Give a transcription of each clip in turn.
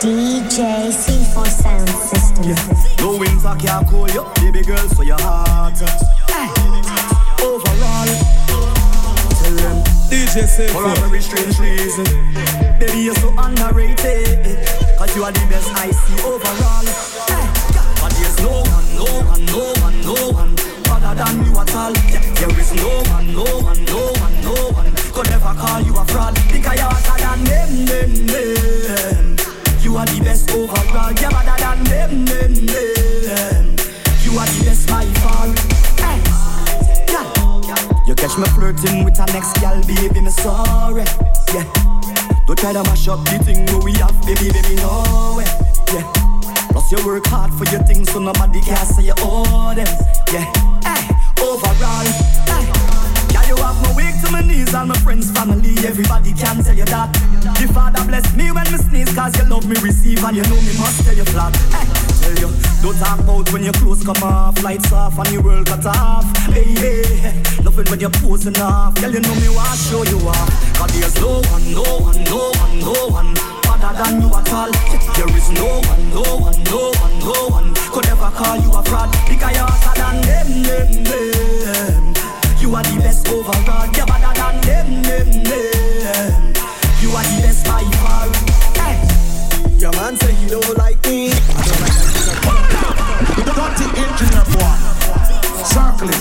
DJ C4 Sound System. Yeah. No winter can cool you, baby girl, so your heart. Hey. Overall, tell them DJ C4 for a very strange reason. Baby, you're so underrated. Cause you are the best I see overall. Hey. But there's no one, no one, no one, no one other than you at all. There is no one, no one, no one, no one could ever call you a fraud. Because you're hotter than them, them, them. You are the best overall. You're better than them, them, them. You are the best by far. Hey. Eh. Yeah. You catch me flirting with our next gal, baby, me sorry. Yeah. Don't try to mash up the thing we have, baby, baby, no way. Yeah. Plus you work hard for your things, so nobody can say you owe them. Yeah. Hey. Overall. To my knees and my friends, family, everybody can tell you that. The Father bless me when me sneeze, cause you love me receive and you know me must tell you flat. Hey, tell you, don't talk about when your clothes come off, lights off and your world cut off. Hey, hey, nothing when you're posing off, girl, you know me want show you off. Cause there's no one, no one, no one, no one other than you at all. There is no one, no one, no one, no one could ever call you a fraud because you're hotter than them, them, them. You are the best overall. You're better than them, them, them. You are the best by far. Hey. Your man say he don't like me. I don't like that. Dirty engineer boy. Circle it.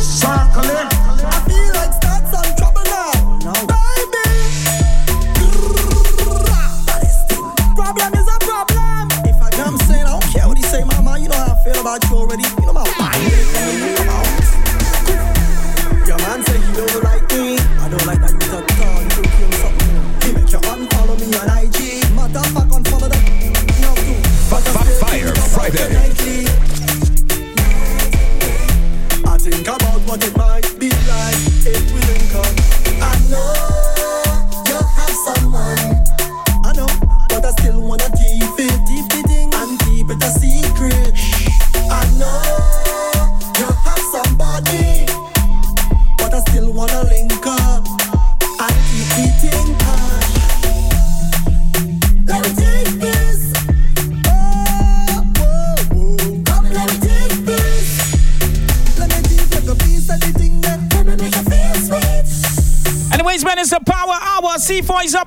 Circle it. I feel like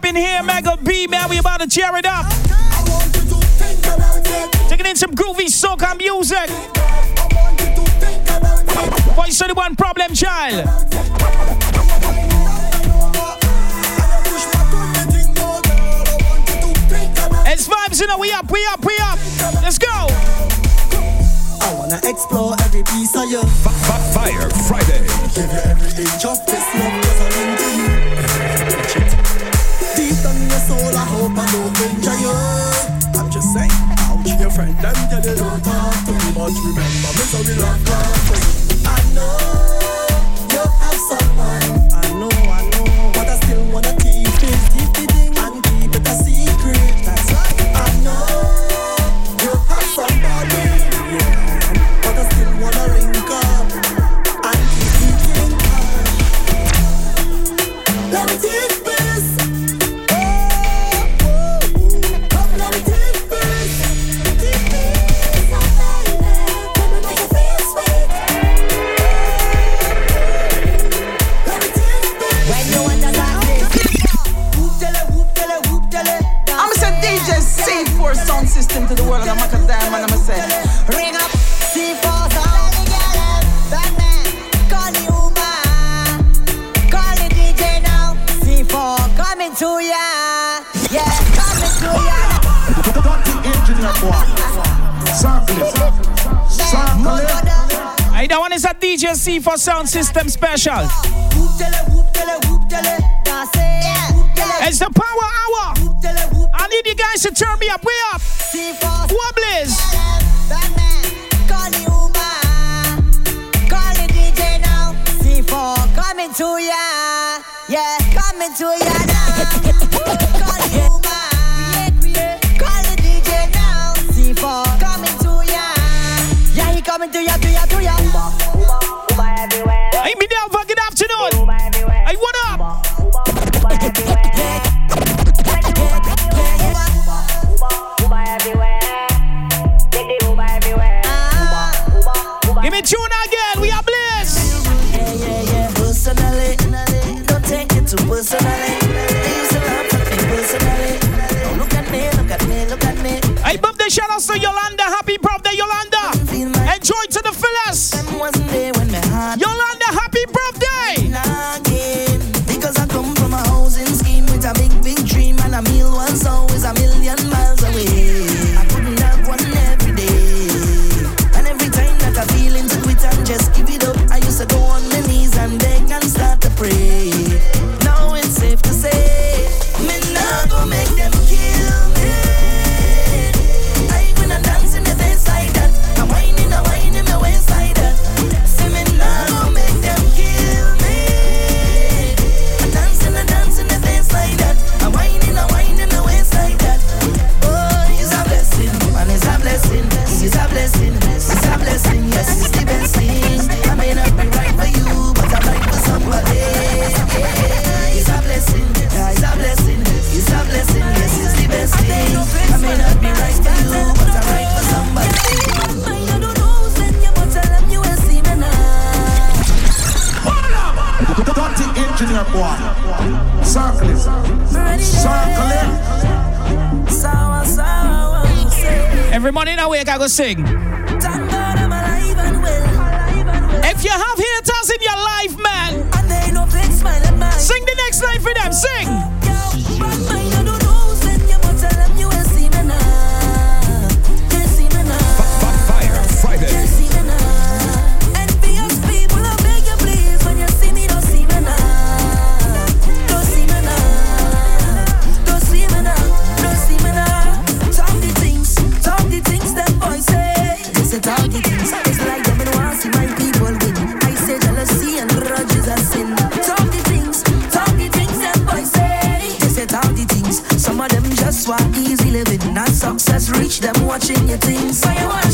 in here. Mega B, man. We about to cheer it up. I want you to think about it. Taking in some groovy soca music. I want you to think about it. Voice of the one problem child. It's vibes, you know. We up, we up, we up. Let's go. I wanna explore every piece of you. Fire Friday. Give you every inch of this love cause I'm into you. Soul, and don't you. I'm just saying, ouch, your friend, them tell you don't talk to me, but remember me, so we love God. Tele, whoop, Sound System Special. It's the power hour. I need you guys to turn me up. We up. C4 Wobblies. Batman, call the Uber, call you man Call the DJ now. C4 coming to ya, yeah, he coming to ya. Do ya. Do ya Hey, me now, afternoon. Hey, what up? Give me tune again, we are bliss. Personally. Don't. Hey, birthday shout out to Yolanda. Happy birthday, Yolanda. Enjoy to the fellas. sing. Them watching your things. So you want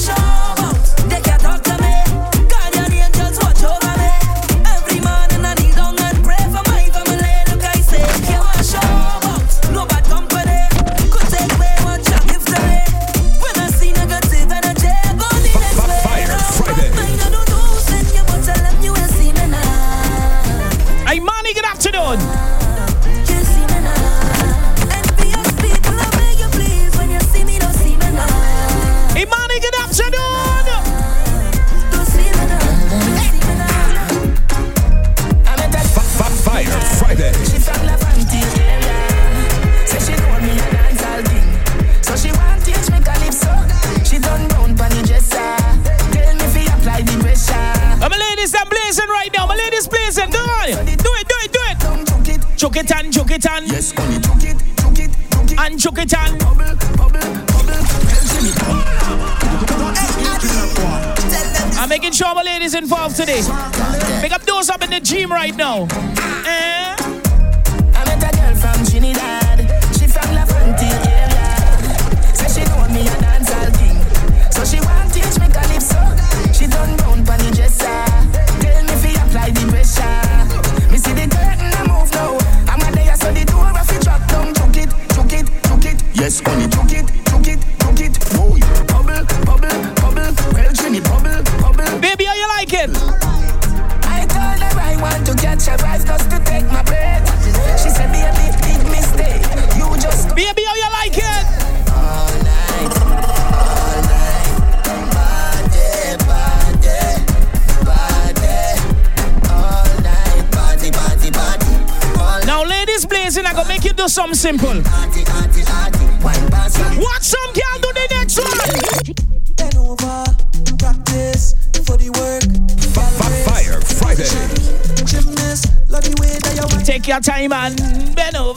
Take your time and bend over.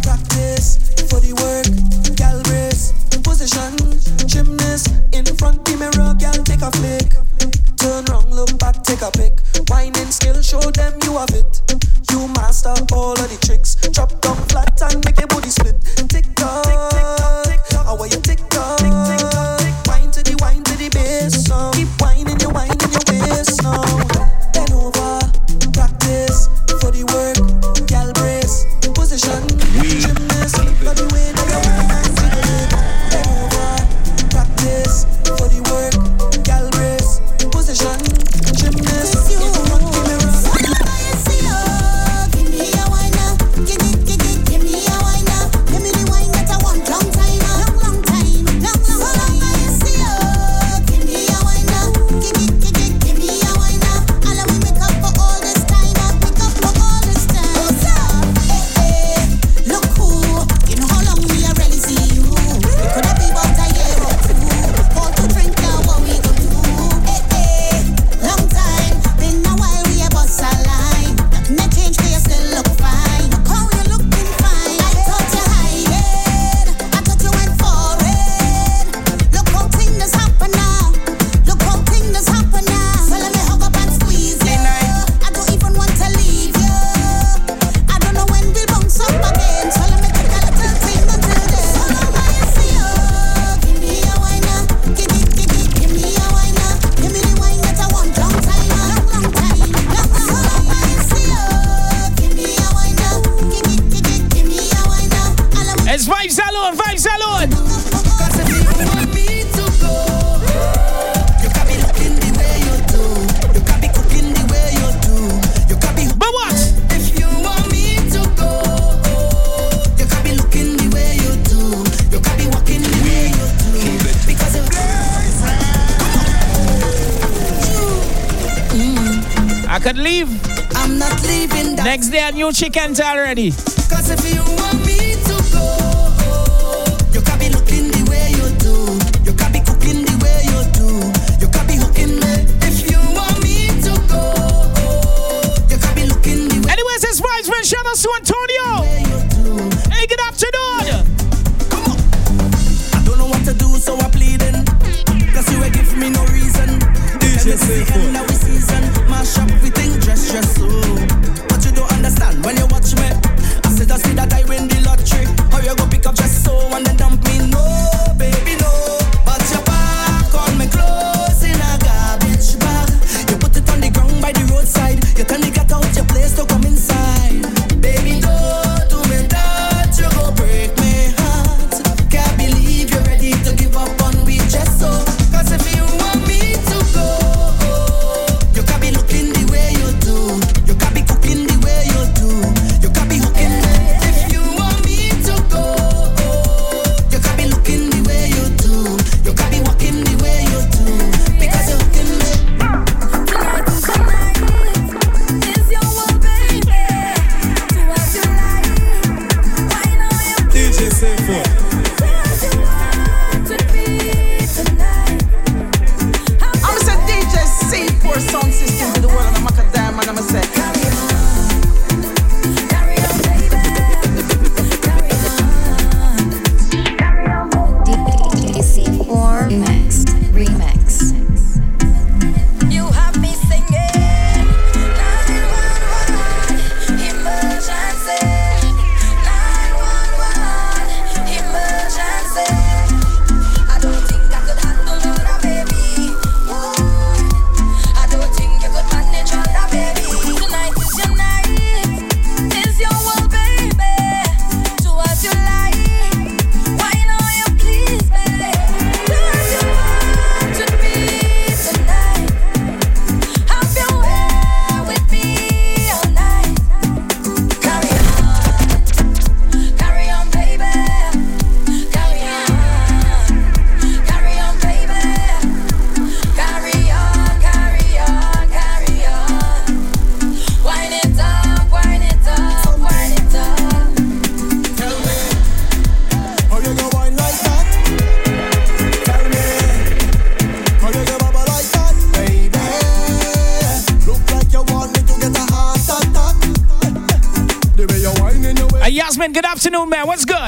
Practice for the work, gal brace position, gymnast in front the mirror, gal take a flick. Turn round, look back, take a pic. Winding skill, show them you have it. You master all of the tricks. Drop down flat and make your body split. weekend, Darren.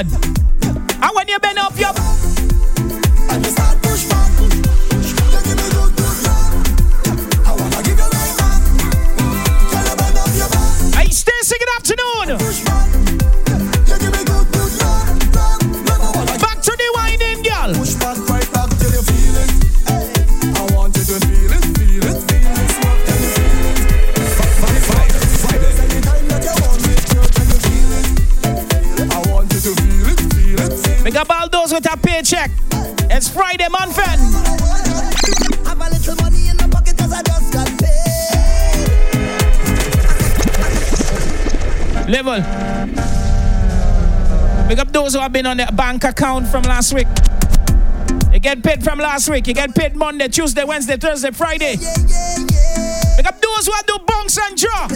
God. check. It's Friday, man, friend. Have a little money in pocket I just got paid. Level. Pick up those who have been on their bank account from last week. They get paid from last week. You get paid Monday, Tuesday, Wednesday, Thursday, Friday. Pick up those who are do bunks and draw.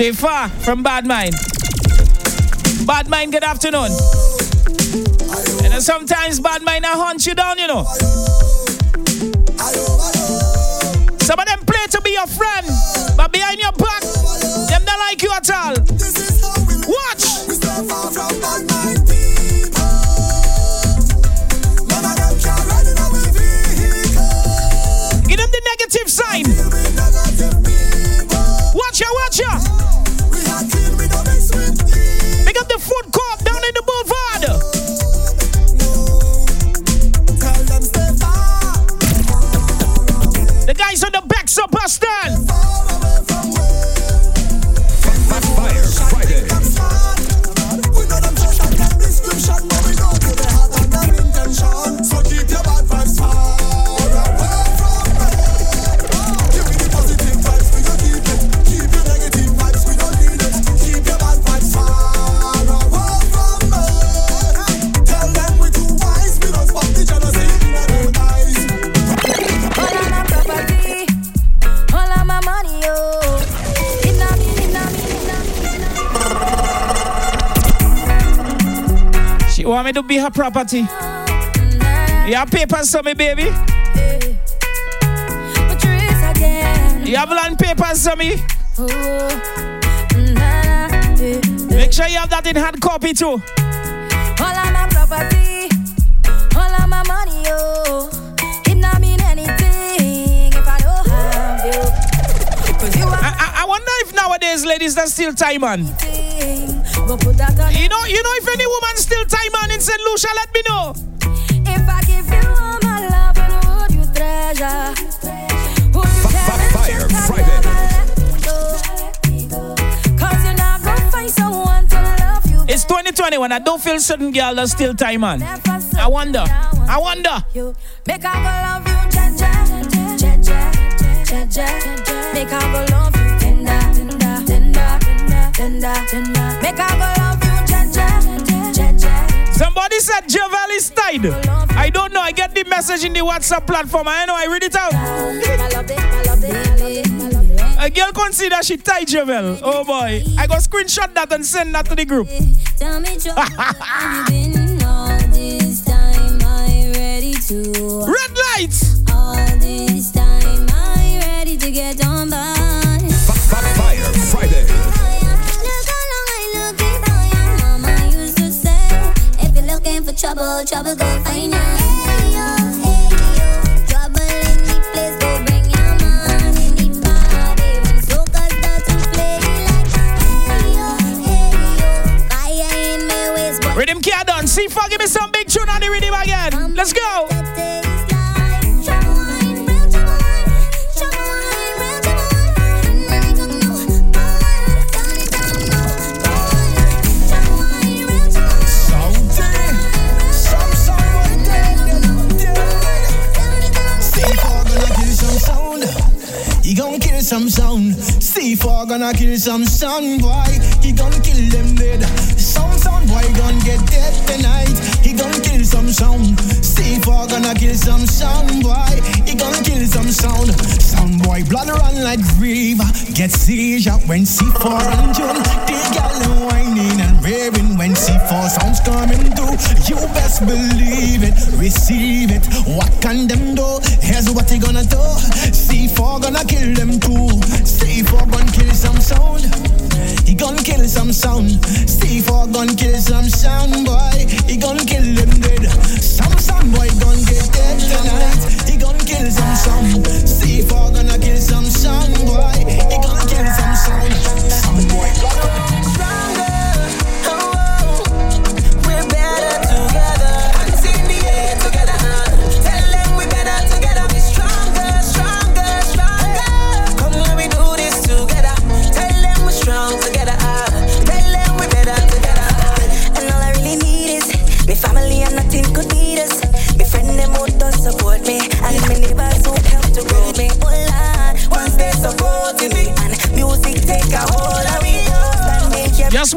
Stay far from bad mind. Bad mind, good afternoon. And sometimes bad mind I hunt you down, you know. Some of them play to be your friend, but behind your back, them not like you at all. Watch! is how we Watch! We stay far from bad mind on me to be her property. You have papers for me, baby. You is again. You have land papers for me. Make sure you have that in hard copy too. All of my property, all of my money, oh. It not mean anything if I don't have you. Cause you I, I, I wonder if nowadays ladies that's still time on. Thing. Go put that on You know, you know if any woman still time on in St. Lucia, let me know. If I give you all my love, and would you treasure? Would you cherish Fire it? Friday. Cause you're not gonna find someone to love you. It's 2021. I don't feel certain girl that's still time on. I wonder. I wonder. you. Make I go love you. Make I go love you, tender, tender. Make go love you. Somebody said Javel is tied. I don't know. I get the message in the WhatsApp platform. I know. I read it out. A girl consider she tied Javel. Oh boy. I go screenshot that and send that to the group. Tell me, Joe, have you been all this time? I ready to. Red lights. All this time, I ready to get on by. Trouble, trouble go find ya. Hey yo, hey yo, trouble in the place, go bring your man in the party. When soca start to play like, hey yo, hey yo, fire in my waist, but Rhythm key done. See, for give me some big tune on the rhythm again. Let's go. Gonna kill some sound boy. He gonna kill them dead. Some sound boy gonna get dead tonight. He gonna kill some sound. C4 gonna kill some sound boy. He gonna kill some sound. Sound boy blood run like river. Get seizure when C4 and June. The gal whining and raving when C4 sounds coming through. You best believe it, receive it. What can them do? Here's what they gonna do. C4 gonna kill them too. C4 gonna kill some sound. He gonna kill some sound. C4 gonna kill some sound boy. He gonna kill them dead. Some sound boy gonna get dead tonight. He gonna kill some sound. C4 gonna kill some sound boy. He gonna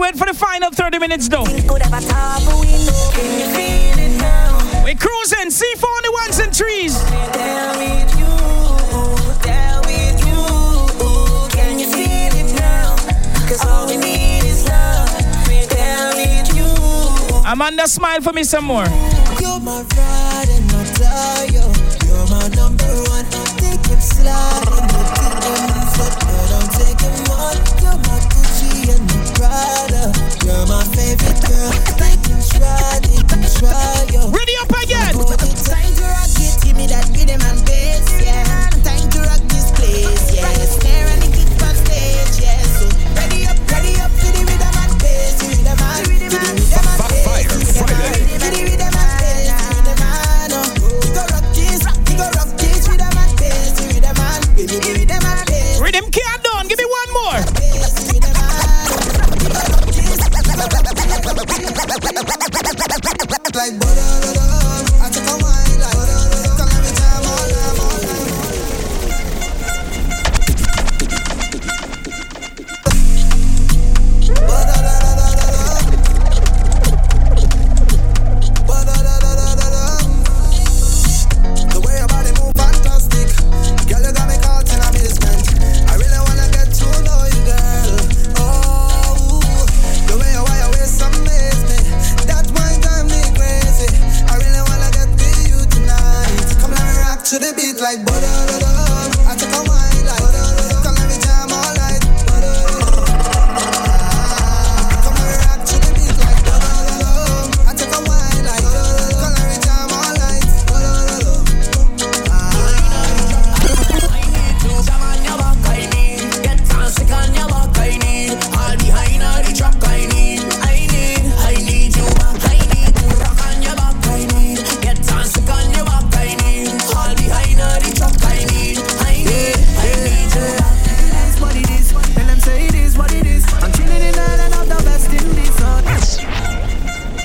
wait for the final 30 minutes though. could have a top window. Can you feel it now? We're cruising, C4 on the ones and threes. There with you, there with you. You feel it now? Cause all we need is love. There with you. Amanda, smile for me some more.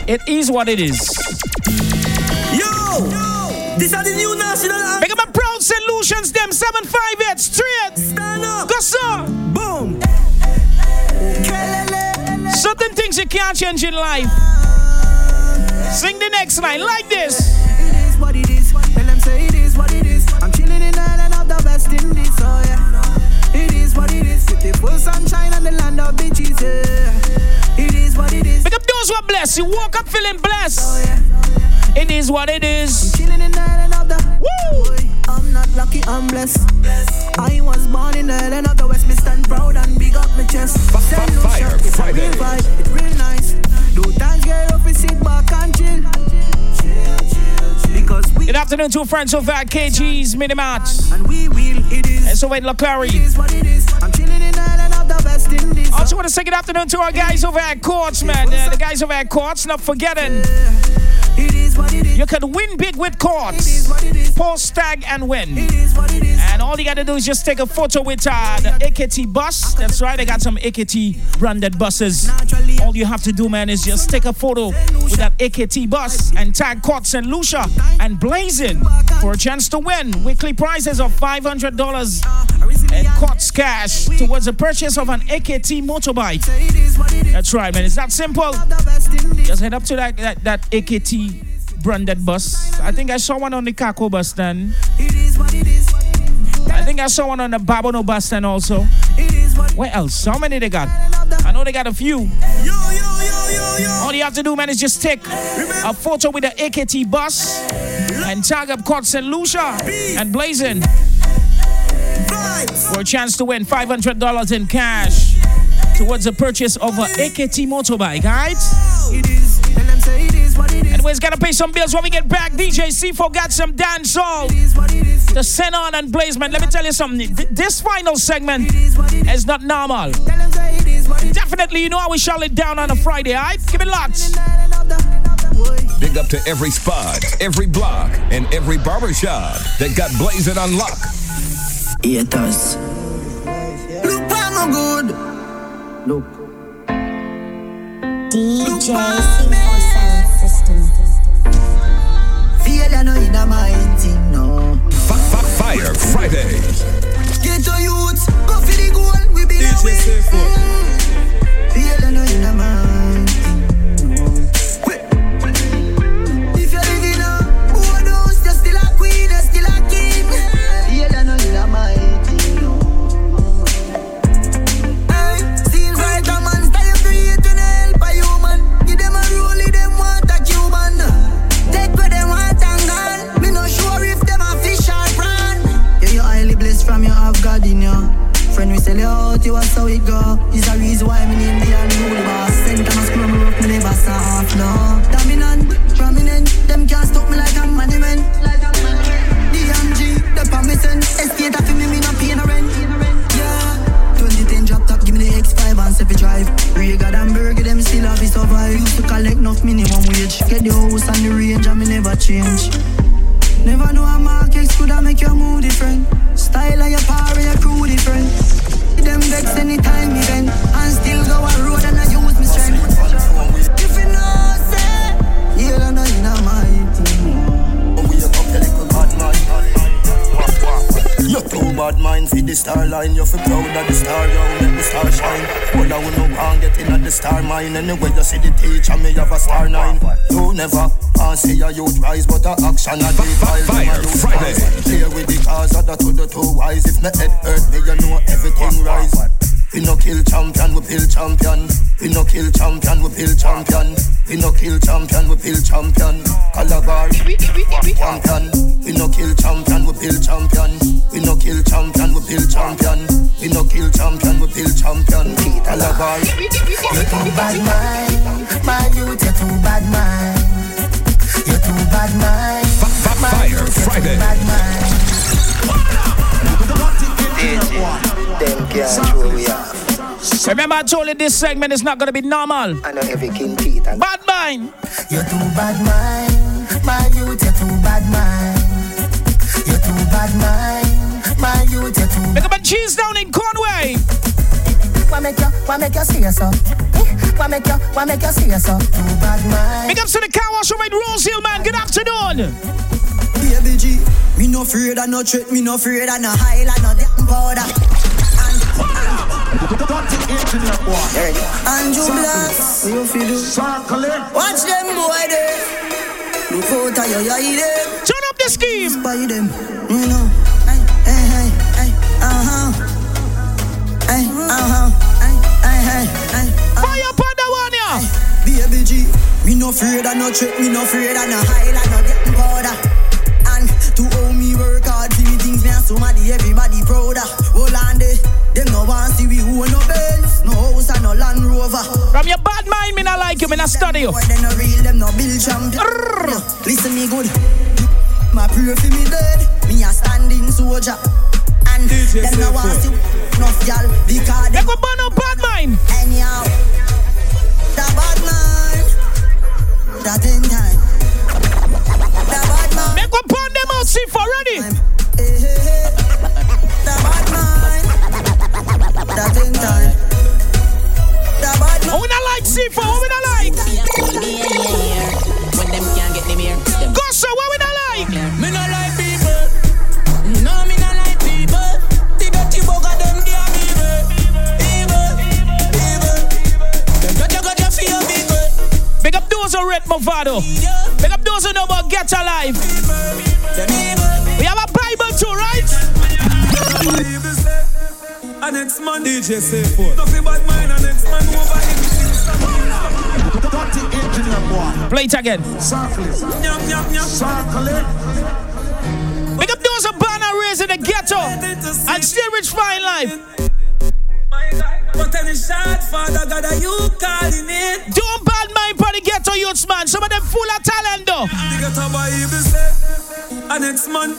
It is what it is. Yo! This are the new national anthem. Make up a proud solutions, them 758 straight. Stand up. Go, sir. Boom. Certain things you can't change in life. Sing the next line like this. It is what it is. Tell them say it is what it is. I'm chilling in Helen of the West Indies, oh yeah. It is what it is. Beautiful sunshine and the land of beaches, yeah. It is what it is. Make up those who blessed. You woke up feeling Oh blessed. yeah. It is what it is. Chilling in Helen of the Woo! I'm not lucky, I'm blessed. I was born in Helen of the West. Me stand proud and big up my chest. Stand no Fire shot, it's a real vibe, it's real nice. Do times get we sit back and chill. Because we Good afternoon to friends over at KG's Mini and we will. It is. And so wait, It La Clery. is what it is. I'm chilling Indies. Also want to say good afternoon to our guys over at Courts, man. Uh, the guys over at Courts, not forgetting. You can win big with Courts. Post tag and win. And all you gotta do is just take a photo with uh, the AKT bus. That's right, I got some AKT branded buses. All you have to do, man, is just take a photo with that AKT bus and tag Courts and Lucia and Blazing for a chance to win weekly prizes of $500. And Cots cash towards the purchase of an AKT motorbike. That's right, man. It's that simple. Just head up to that, that, that AKT branded bus. I think I saw one on the Kako bus stand. I think I saw one on the Babonneau bus stand also. Where else? How many they got? I know they got a few. All you have to do, man, is just take a photo with the AKT bus and tag up Court St. Lucia and Blazing for a chance to win $500 in cash towards the purchase of an AKT motorbike, alright? Anyways, gotta pay some bills when we get back. DJ C4 got some dance dancehall to send on and blaze, man. Let me tell you something. This final segment is not normal. Definitely, you know how we shut it down on a Friday, alright? Keep it locked. Big up to every spot, every block, and every barbershop that got Blazing on lock. Haters. Look, I'm no good. Look. DJ C4 Sound System. Feel I know in my thing, no. Fire Friday. Get to youth, go for the goal, we be DJ way. C4. Feel I know in my Get the house and the range, and me never change. Never know a market could have make your mood different. Style of your power, your crew different. Them vex anytime event, bad mind for the star line. You feel proud of the star, you make the star shine. Well, I will no can get in at the star mine. Anyway, you see the teacher, me have a star nine. You never can see a youth rise, but a action a defile. Fire Friday. Play with the cars of the to the two wise. If my head hurt me, you know everything rise. We no kill champion, we build champion. We no kill champion, we build champion. We no kill champion, we build champion. Calabar, champion. We no kill champion, we build champion. We no kill champion, we build champion. We no kill champion, we build champion. Calabar. you're too bad mind, my youth, you too bad mind. You're too bad mind, my Fire youth, you too Friday. bad mind. Them can't throw we off. Remember, I told you this segment is not gonna be normal. I know every king teeth and Bad mind. You're too bad mind, my youth, You're too bad mind. You're too bad mind, my youth, you too Make up a cheese down in Conway. Why make you, why make you see so? Eh? Why make you, why make you see so? Too bad mind. Big up to the car wash with Rose Hill, man. Good afternoon. Baby G, me no afraid of no threat, me no afraid of no highlight, no damn powder. And you bless, you feel it. Watch them boy there. Look out of your eye them. Turn up the scheme. Spy them, you know. Hey, hey, hey, hey, uh-huh. Hey, uh-huh. Hey, hey, hey, hey. Fire upon the one, yeah. Baby G, me no afraid of no trick, me no afraid of no highlight, no getting powder. And to owe me work hard for me things, me and somebody, everybody prouder. Hold on there, them no want see we own no Benz, no house and no Land Rover. From your bad mind, me not like you, me not study you. Boy, they no real, them no build champion. Yeah, Listen me good, my pray for me dead, me a standing soldier. And DJ them no want see enough y'all because They them go burn up bad mind. anyhow. That bad man, that in time. That bad man. Make go burn them out, see for ready. Hey, hey, hey. That bad man that in time. Oh, we not like C4, what we not like? When them can't get them here. Gossa, what we not like? Me not like people. No, me not like people. The dirty bug of them, they are evil. Evil, evil. Them got gotcha, feel people. Big up those who rate Mavado. Big up those who know about Get Alive. We have a Bible too, right? A next man DJ say for Nothing but mine, a next man over him Dirty engineer boy. Play it again. Circle it. Nyam, nyam, nyam Circle it. Pick up those who born and raised in the ghetto and still rich fine life. But any shot, Father God, are you calling it? Don't bad mind for the ghetto youths, man. Some of them full of talent, though. The ghetto boy even say A next man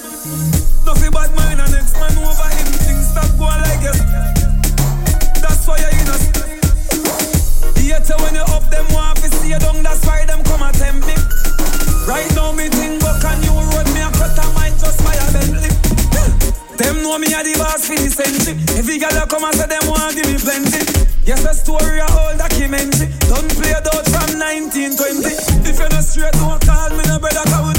Nothing but mine, a next man over him That's why you're in a Yet when you up them want to see you down. That's why them come and tempt me. Right now me think buck on you road Me a cut a mic just by a Bentley? Them know me a the boss for the century. Every girl that come and say them want give me plenty. Yes, a story a old documentary. Don't play it out from 1920 If you're not straight, don't call me no brother Cause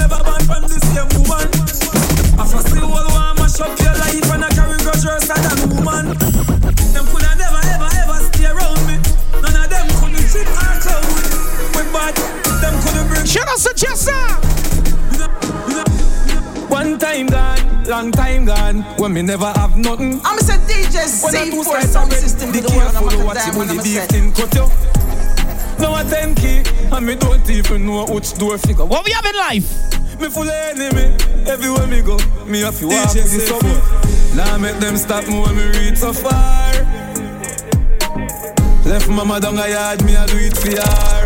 bring Shout Jessa. One time gone, long time gone When me never have nothing I'm a DJ when I do C4 start sound system. be The one I'm careful a what you diamond, bully I'm a beef set. in cut you. Now a 10 key, and me don't even know which door figure. What we have in life? Me full of enemy, everywhere me go, me have to walk with the support. Now make them stop me when me reach so far. Left mama down a yard, me a do it for her.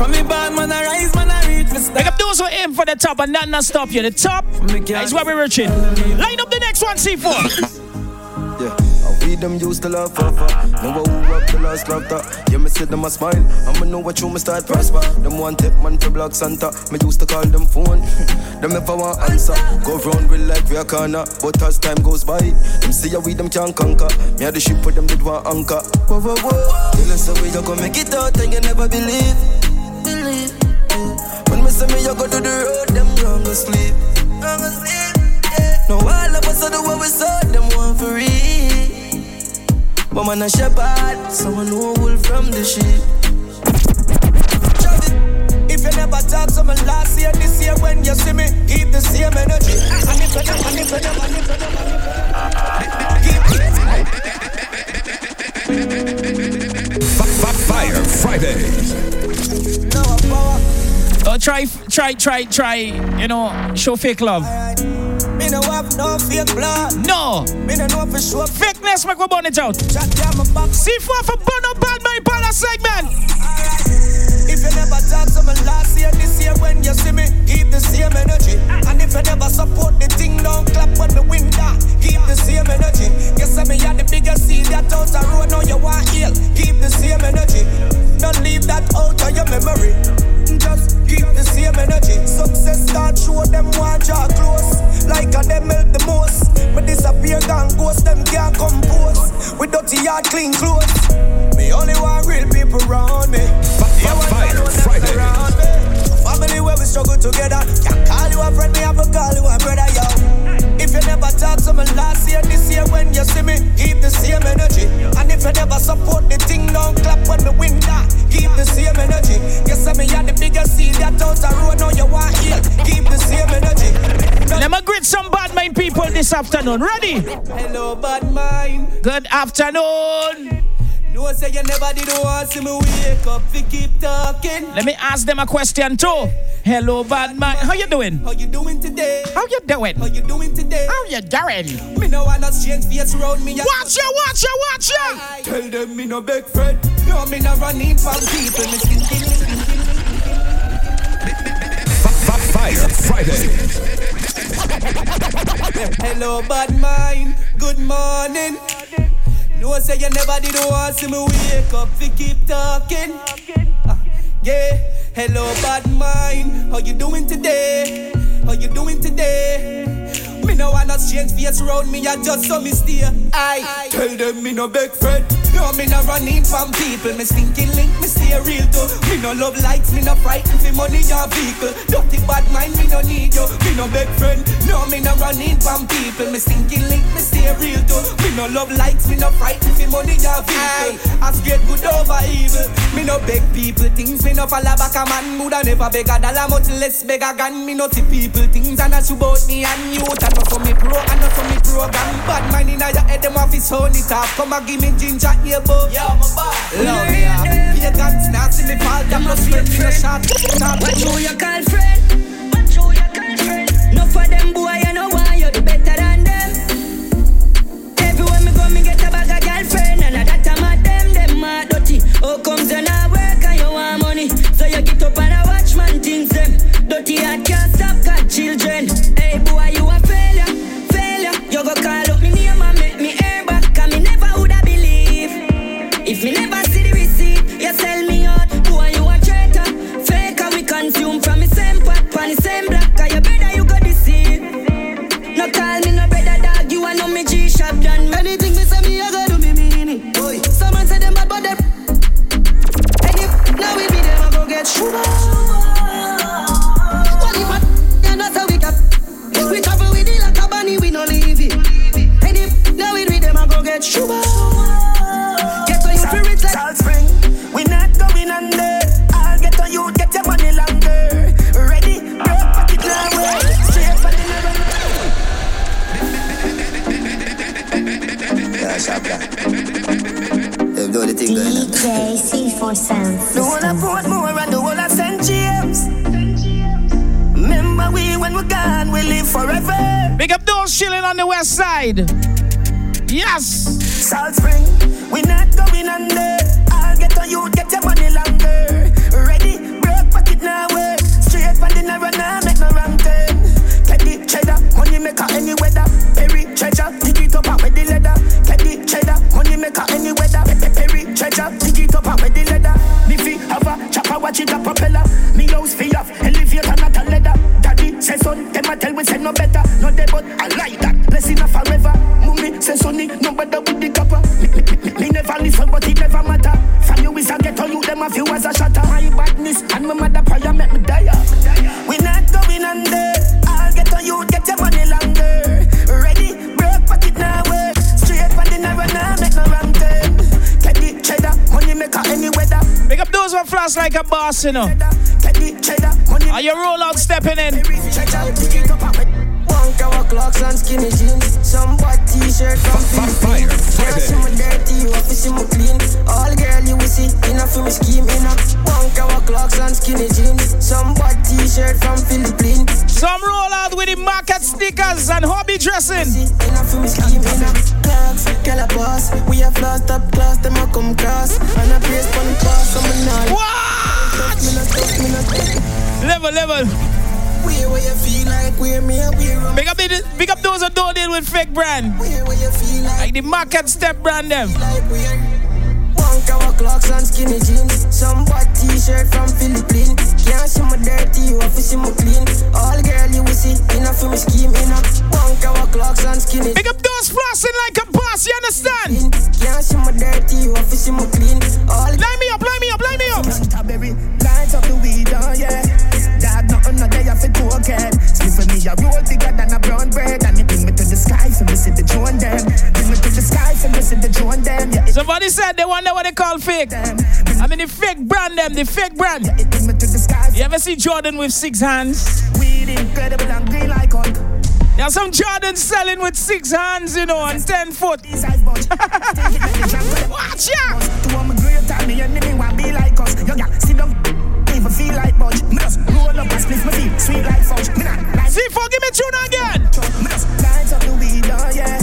From me bad man I rise, man I reach me Pick stop. up those who aim for the top and nothing not stop you. The top is where we're reaching. Line up the next one, C4. Yeah, I we them used to love her. Know who up the last love that. Yeah, me see them a smile. I'ma know what you me start prosper. Them one tip man for block Santa. Me used to call them phone. them never want answer. Go round with like we a corner. But as time goes by, them see how we them can't conquer. Me had the ship for them did want anchor. Whoa, whoa, whoa. Tell us how we you gonna make it out and you never believe. Believe. Yeah. When me say me you go to the road, them wrong go sleep. Wrong go sleep. Yeah. Now all of us are the what we saw, them for real. But man a shepherd, someone who wool from the sheep. If you never talk me last year, this year when you see me, keep the same energy. And if Fridays. no power. Uh, try, try, try, try, you know, show fake love. Me no have no fake blood. No. Me no know for sure. Fakeness, make we burn it out. Shot down my back. C4 for burn up bad mind palace segment. If you never talk to me last year, this year when you see me, keep the same energy. And if you never support the thing, don't clap when the wind down. Keep the same energy. You say me had the biggest seed that out the road, now you want heal. Keep the same energy. Don't leave that out of your memory. Just keep the same energy. Success start show them want draw close. Like a them melt the most. Me disappear, gone ghost, them can't compose. With dirty yard, clean clothes. Me only want real people around me. One Fire Friday. around. Family where we struggle together. Can't call you a friend, me have to call you a brother, yo. If you never talk to me last year, this year when you see me, keep the same energy. And if you never support the thing, don't clap when the wind down. Keep the same energy. You say me had the biggest seed that out the road, now you want heal. Keep the same energy. Let me greet some bad mind people this afternoon. Ready? Hello, bad mind. Good afternoon. No say you never did want see me wake up, we keep talking. Let me ask them a question too. Hello, bad mind. How you doing? How you doing today? How you doing? How you doing today? How you doing? Me no wanna change face around me. Watch ya, watch ya, watch ya. Tell them me no beg friend. No, me no running from people. Me skin skin skin skin. Fire Friday. Hello, bad mind. Good morning. No say you never did want see me wake up. We keep talking. Ah, yeah. Hello, bad mind. How you doing today? How you doing today? Me no wanna change face around me. I just saw me stay. I tell them me no beg friend. No, me no running from people. Me stinking link, me stay real too. Me no love likes, me no frightened for money or vehicle. Dirty bad mind, me no need you. Me no big friend, no me no running from people. Me stinking link, me stay real too. Me no love likes, me no frightened for money or people. I get good over evil. Me no beg people things, me no follow back a man. Woulda never beg a dollar, much less beg a gun. Me no see people things and that's about me and you. And not for me pro, and not for me program. Bad mind inna your head, them off his own it off. Come and give me ginger here, but yeah, my boss. Love up. Pagans see me fall down, no sweat, me no shot. What you you call friend? Side. Yes. Spring, we not going under. A you know. Are you roll out stepping in? clocks and skinny jeans. Some t-shirt from Philippines. Can't see me dirty, you have to see me clean. All girl you will see, enough for me scheme, enough. Clocks and skinny jeans. Some t-shirt from Philippines. Some roll out with the market stickers and hobby dressing. Enough for me scheme, enough. Clocks, girl a boss. We have lost up class, them a come cross. And place I'm a Level, level. Where where you feel like where me 'em. Big up, big up those who don't deal with fake brand. Where where Like the market step brand them. One cover clocks and skinny jeans Some white t-shirt from Philippines Can't see me dirty, you have to see me clean All girl you will see, enough for me scheme, enough One cover clocks and skinny Big up those flossing like a boss, you understand? Can't see me dirty, you have to see me clean All Line me up, line me up, line me up. Strawberry, lights up the weed, oh yeah. Dog, nothing no day off it cocaine. Sleep for me, a roll bigger than a brown bread. And it bring me to the sky, so me the drone them. Bring me to the sky, so me see the drone them. Yeah, Somebody said they wonder what they call fake. I mean the fake brand them, the fake brand. It bring me to the You ever see Jordan with six hands? weed incredible and green like Hulk. There's some Jordan selling with six hands, you know, and ten foot. These eyes bunch. Take it like the jam, but Watch ya! To all my great time, me enemy want be like us. Yo, gal, sit down, even feel like budge. Me just roll up and split my feet, sweet like fudge. Me not See, for give me tune again. Me just lights up the weed, oh yeah.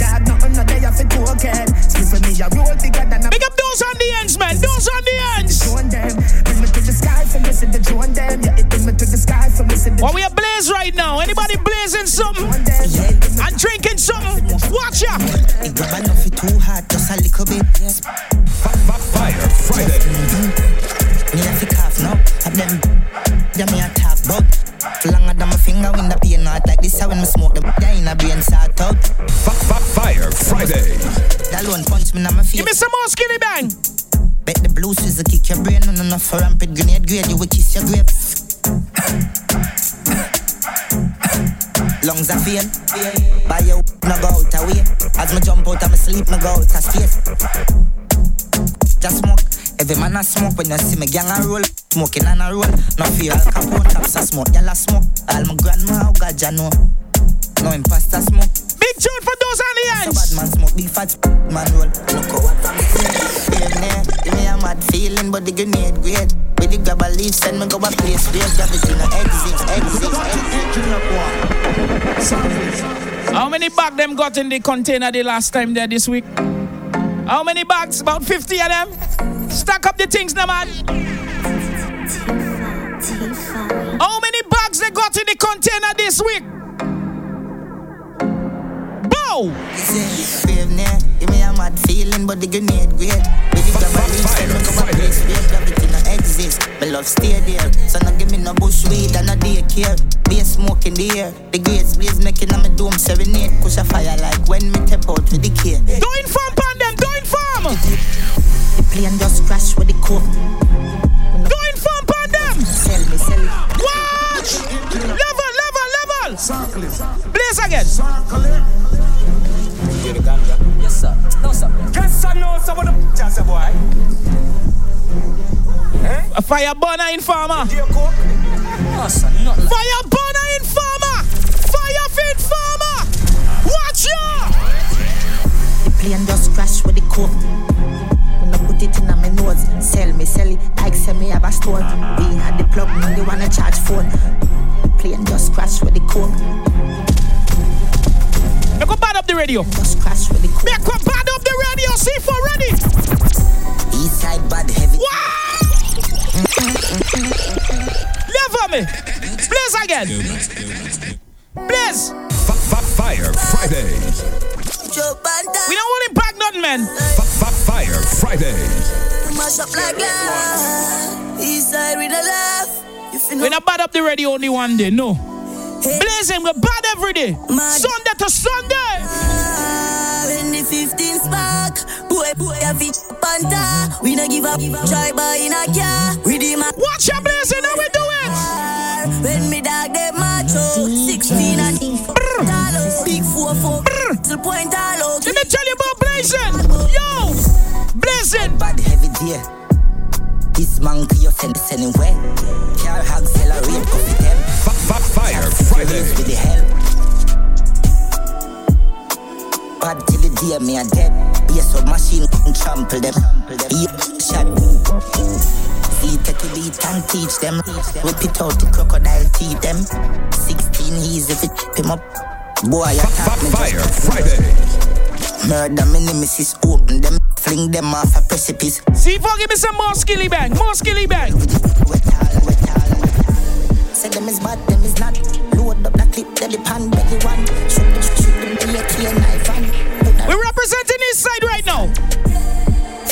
Dog, nothing no day off it cocaine. Split for me, a roll bigger than a Big up those on the ends, man. Those on the ends. drone them. Bring me to the sky, for me see the drone them. Yeah, it bring me to the sky, for me see the Well, we are blaze right now. Anybody blazing something drone them. and drinking something? Watch ya. It grab enough it too hard, just a little bit. Fire Friday. Me have to cough now. At them, them me attack bug. Longer than my finger when the pain not like this. How when me smoke the guy in a brain sort out. Fire Friday. That one punch me in my face. Give me some more skinny bang. Bet the blues is a kick your brain. No, no, no, for rampant grenade grade. You will kiss your grapes. lungs are vain. Buy you no go out away. As me jump out of my sleep, me go out of space. Just smoke. Every man a smoke when you see me gang a roll. Smoking and a roll. No fear Al Capone caps a smoke. Y'all a smoke. All my grandma, oh God, ya know. No imposter smoke. Big tune for those on the ends. So bad man smoke, big fat man roll. Look how what I'm. Give me a mad feeling, but the grenade great. With the grab a leaf, send me go a place where gravity no exit, exit, exit. How many bag them got in the container the last time there this week? How many bags? About 50 of them? Stack up the things now, man. How many bags they got in the container this week? Bow! Give me a mad feeling, but the grenade great. Me love stay there, so give me no bush weed and no daycare. Be a smoke in the air. The blaze making a me dome serenade. A fire like when me tap out with the key. Do inform pan them, do inform! The plane just crash with the coke. Do inform pan them! Sell me, sell it. Watch! Level, level, level! Blaze again. Yes, sir. No, sir. Yes, sir. No, sir. What the chance, boy? Eh? A fire burner informer. No, sir. Not like Fire burner informer! Fire fit farmer! Watch ya! The plane just crash with the coke. When I put it in my nose, sell me, sell it. Like say me have a store. We had the plug, me they wanna charge phone. The plane just crash with the coke. Make up bad up the radio. Just crash with the coke. Make up bad up the radio. See for ready. East side bad heavy. Level me. Blaze again. Blaze. Fuck fire Fridays. We don't want him back nothing, man. Fuck fire Fridays. Mash up like that. East side with a laugh. You finna We not bad up the radio only one day, no. Blazing, we're bad every day. Sunday to Sunday. When the 15 spark, boy, boy, a fit panta. We no give up, try buy in a car. We the man. Watch your blazing, how we do it. When me dog them macho, Let me tell you about blazing. Yo, blazing. Bad heavy dear. This monkey you send this anywhere. Car accelerate, copy them. Fire Fridays. With the hell. Bad till the day me a dead. Yes, of machine and trample them. Yeah, shot. See, take a beat and teach them. Whip it out the crocodile teeth them. 16 easy if it him up. Boy, I me Fire just Fridays. Murder me nemesis, open them, fling them off a precipice. See, for give me some more skilly bang, more skilly bang. Say them is bad, them is not. Load up the clip, pan, one. Shoot them, shoot them, be a key knife and. We're representing this side right now.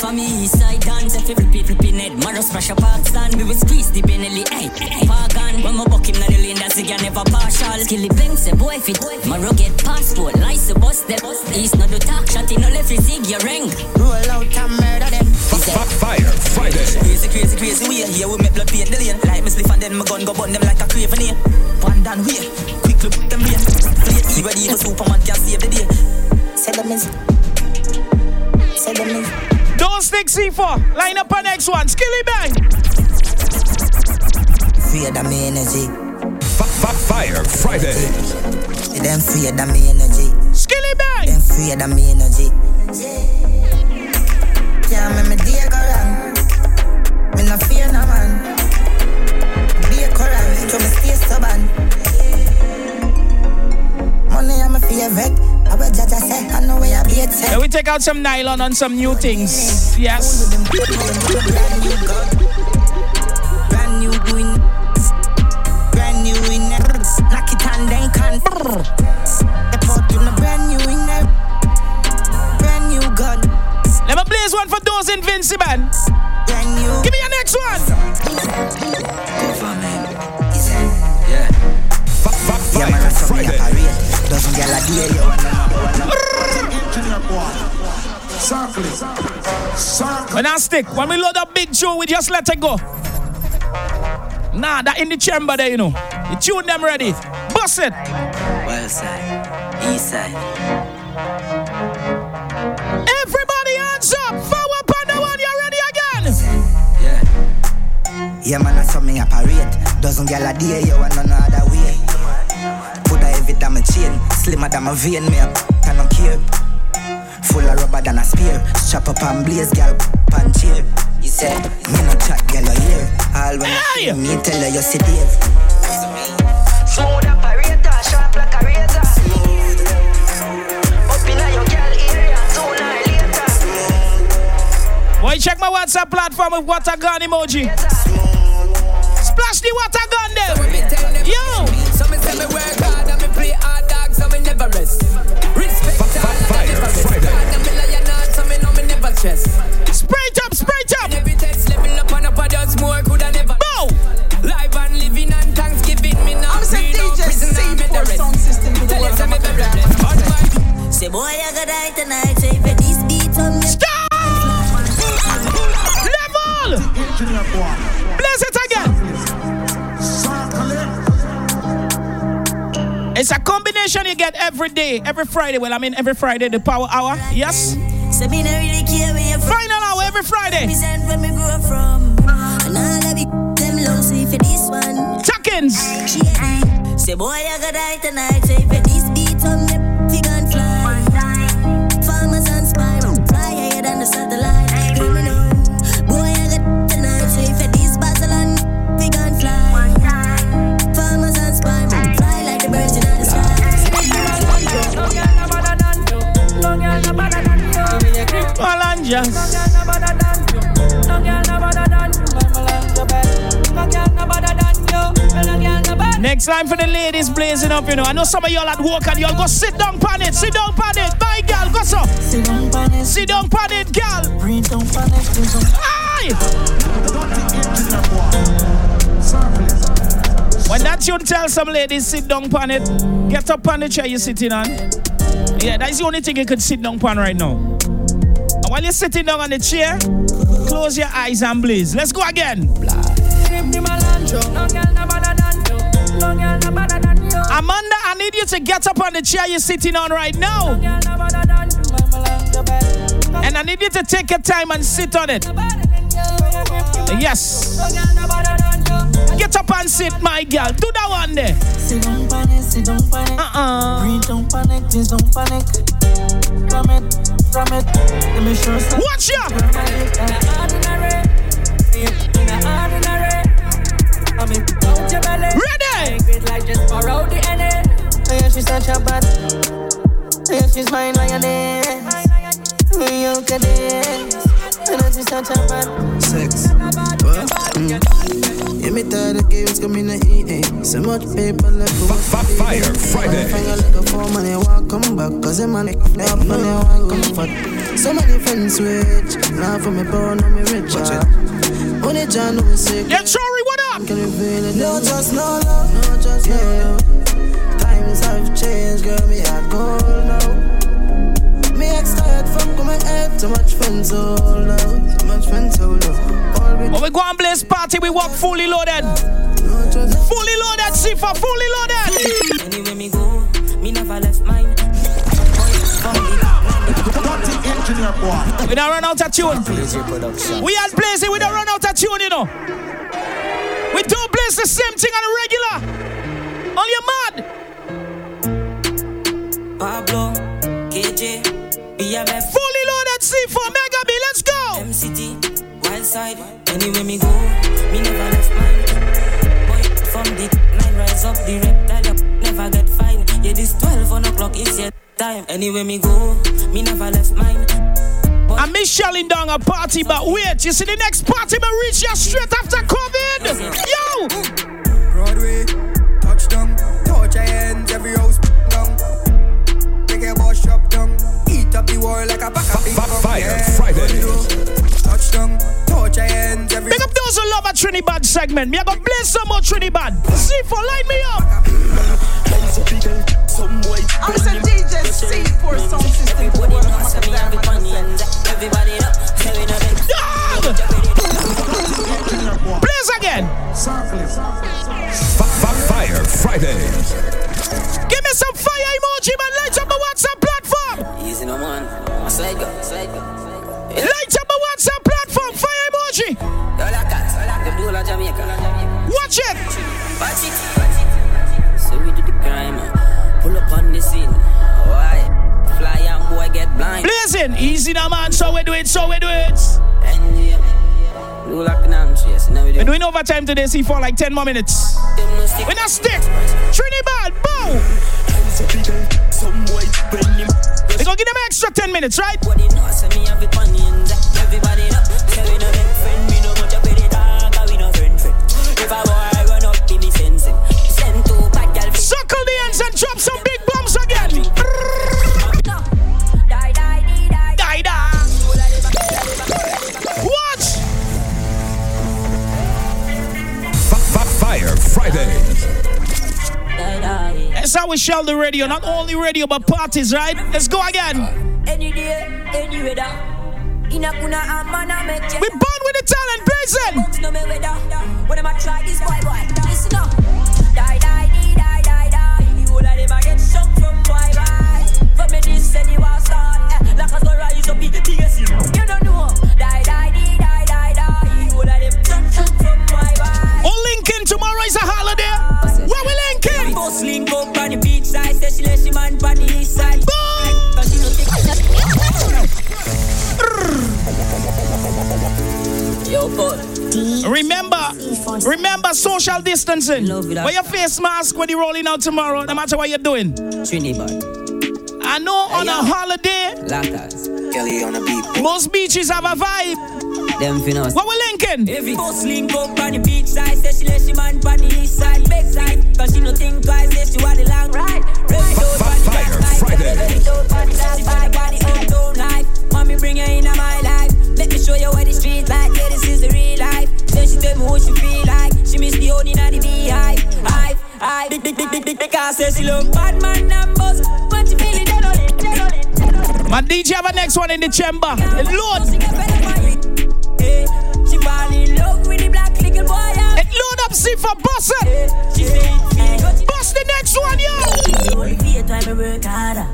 For me, east side dance, if you flip it, flip it, head. Maros pressure park stand, we will squeeze the penalty, hey, hey. Park on, when we buck him, na the lane, that's again never partial. Kill the bang, say boy fit, Maro get passport, license bust them. East no do talk, shot in no left, zig your ring. Roll out and murder them. Fire Fridays. Crazy, crazy, crazy way. Here we make blood paint the lane. Like me spliff and then my gun go burn them like a craven here. One down way. Quickly put them here. Play E ready, even Superman can save the day. Say them is. Say them is. Don't stick C4. Line up on next one. Skilly bang. Fear the me energy. Fire Fridays. Them fear the me energy. Skilly bang. Them fear the me energy. Can't make me day go wrong. Me no fear no man. Be a Quran, so me stay stubborn. Money I'm a favorite. I will judge I say, I know where I be at. Yeah, we take out some nylon on some new things. Yes. Brand new gun. Brand new win. Brand new winner. Knock it and then can. They put in a brand new winner. Brand new gun. Let me blaze one for those invincible. Brand new. Give me your next one. Yeah, man, that's something I parade. Doesn't get like yeah, Circle it. Circle When I stick, when we load up big show, we just let it go. Nah, that in the chamber there, you know. You tune them ready. Bust it. Well side, east side. Everybody hands up. Forward on the one. You ready again? Yeah, Yeah, man, I saw me operate. Doesn't get a day, you want no other way. Put a heavy damn a chain, slimmer than my vein, me up, I don't care. Full of rubber than a spear. Strap up and blaze, girl, pan cheer. You said, me no chat, girl, you hear. All when Hey! you see me, tell her you see Dave. Smooth operator, sharp like a razor. Up inna your girl area, sooner or later. Boy, check my WhatsApp platform with water gun emoji. Splash the water gun there. Yo. Know me never stress. Spray it up, spray it up. Every text level up and up a just more coulda never. Bow. Live and living and Thanksgiving me now. I'm saying free, no DJ prison, I'm C4 the rest. sound system to the Tell world. you say I'm me a very goddamn blessed. Hard man. Say boy, I gotta die tonight. Say for this beat on me. Stop. Level. Engineer boy. Blaze it again. It's a combination you get every day, every Friday. Well, I mean every Friday, the power hour. Yes. Say me no really care where you from. Final hour every Friday. Represent where me grew up from. And all of them low say for this one. Tuckins. Say boy, I gotta die tonight. Say for this beat on me, fig and fly. Farmers and spy, fly higher than the satellite. Criminal. Boy, I gotta tonight. Say for this battle and fig and fly. Farmers and spy, fly like the birds in the sky. Malanjas. Next line for the ladies blazing up, you know. I know some of y'all at work and y'all go sit down pan it, sit down pan it. Bye, girl, go so. Sit down pan it, Sit down pan it, girl. breathe down pan it, breathe down. Aye! Engineer boy. Circle it. When that tune tell some ladies sit down pan it, get up on the chair you're sitting on. Yeah, that's the only thing you could sit down pan right now. While you're sitting down on the chair, close your eyes and blaze. Let's go again. Amanda, I need you to get up on the chair you're sitting on right now. And I need you to take your time and sit on it. Yes. Get up and sit, my girl. Do that one there. Uh-uh. Down panic, please don't panic. From it. Let me show some. Watch ya. Ready? Yeah, she's such a bad. Yeah, she's mine lioness. We you can dance. And she's such a bad. Sex. What? Mm. Yeah, me tired of games coming to eat. eh. So much paper left for F- F- Fire Friday. Finger like a four money want come back. Cause the money they up money want comfort. So many friends switch. Now for me poor, now me rich. ah. Only John who is sick. Yeah, sorry, what up? Can reveal it. No, just no love. No, just no love. Times have changed, girl. Me at gold now. Me ex Too much friends hold out. Too much friends hold out. All we When we go and blaze party, we walk fully loaded. Fully loaded, see for fully loaded. Anywhere me go, me never left mine. Dirty engineer boy. We don't run out of tune. production. We had blazing, we don't run out of tune, you know. We don't blaze the same thing on a regular. On your mad. Pablo, KJ, BMF, Fully loaded C4 Mega B, let's go. MCT, Wild Side. Anywhere me go, me never left mine. Boy, from the nine rise up the reptile, up, never get fine. Yeah, this 12 on o'clock is your time. Anywhere me go, me never left mine. I miss shelling down a party, but wait, you see the next party will reach you straight after COVID. Yo! Broadway, segment. Me, I gonna blaze some more Trinidad. C4, light me up. I'm saying DJ C4 sound So we do it. So we do it. And yeah. Do like an arm chase. Now we do We're doing overtime today, see for like 10 more minutes. them no stick. We're not stick. Trinidad, bow. Some boy We're gonna give them extra 10 minutes, right? We shell the radio. Not only radio, but parties, right? Let's go again. Any day, any weather. Ina kuna amana make We born with the talent, Blazing. Remember, remember social distancing. Wear your face mask when you're rolling out tomorrow, no matter what you're doing. Trinidad, I know on a holiday, Latas, Kelly on the beat. most beaches have a vibe. them finna What we linking? Every boss link up on the beach side, say she let she man on the east side, back side. Cause she no think twice, say she want the long ride. Ready to Fire Fridays. Ready to party, she find body uptown life. Mommy bring her in my life. Let me show you what the street like. Yeah, this is the real life. Then she tell me what she feel like. She miss the only in the beehive. Hive, hive. Big, big, big, big, big, big. I say she love bad man numbers. But she feel it, dead on it, dead on it, dead on it. My DJ have a next one in the chamber. The Lord, She get better for it. Hey, she fall in love with the black little boy. let load up, see for boss eh, She say it. Bust the next one, yo. Only fear time I work harder.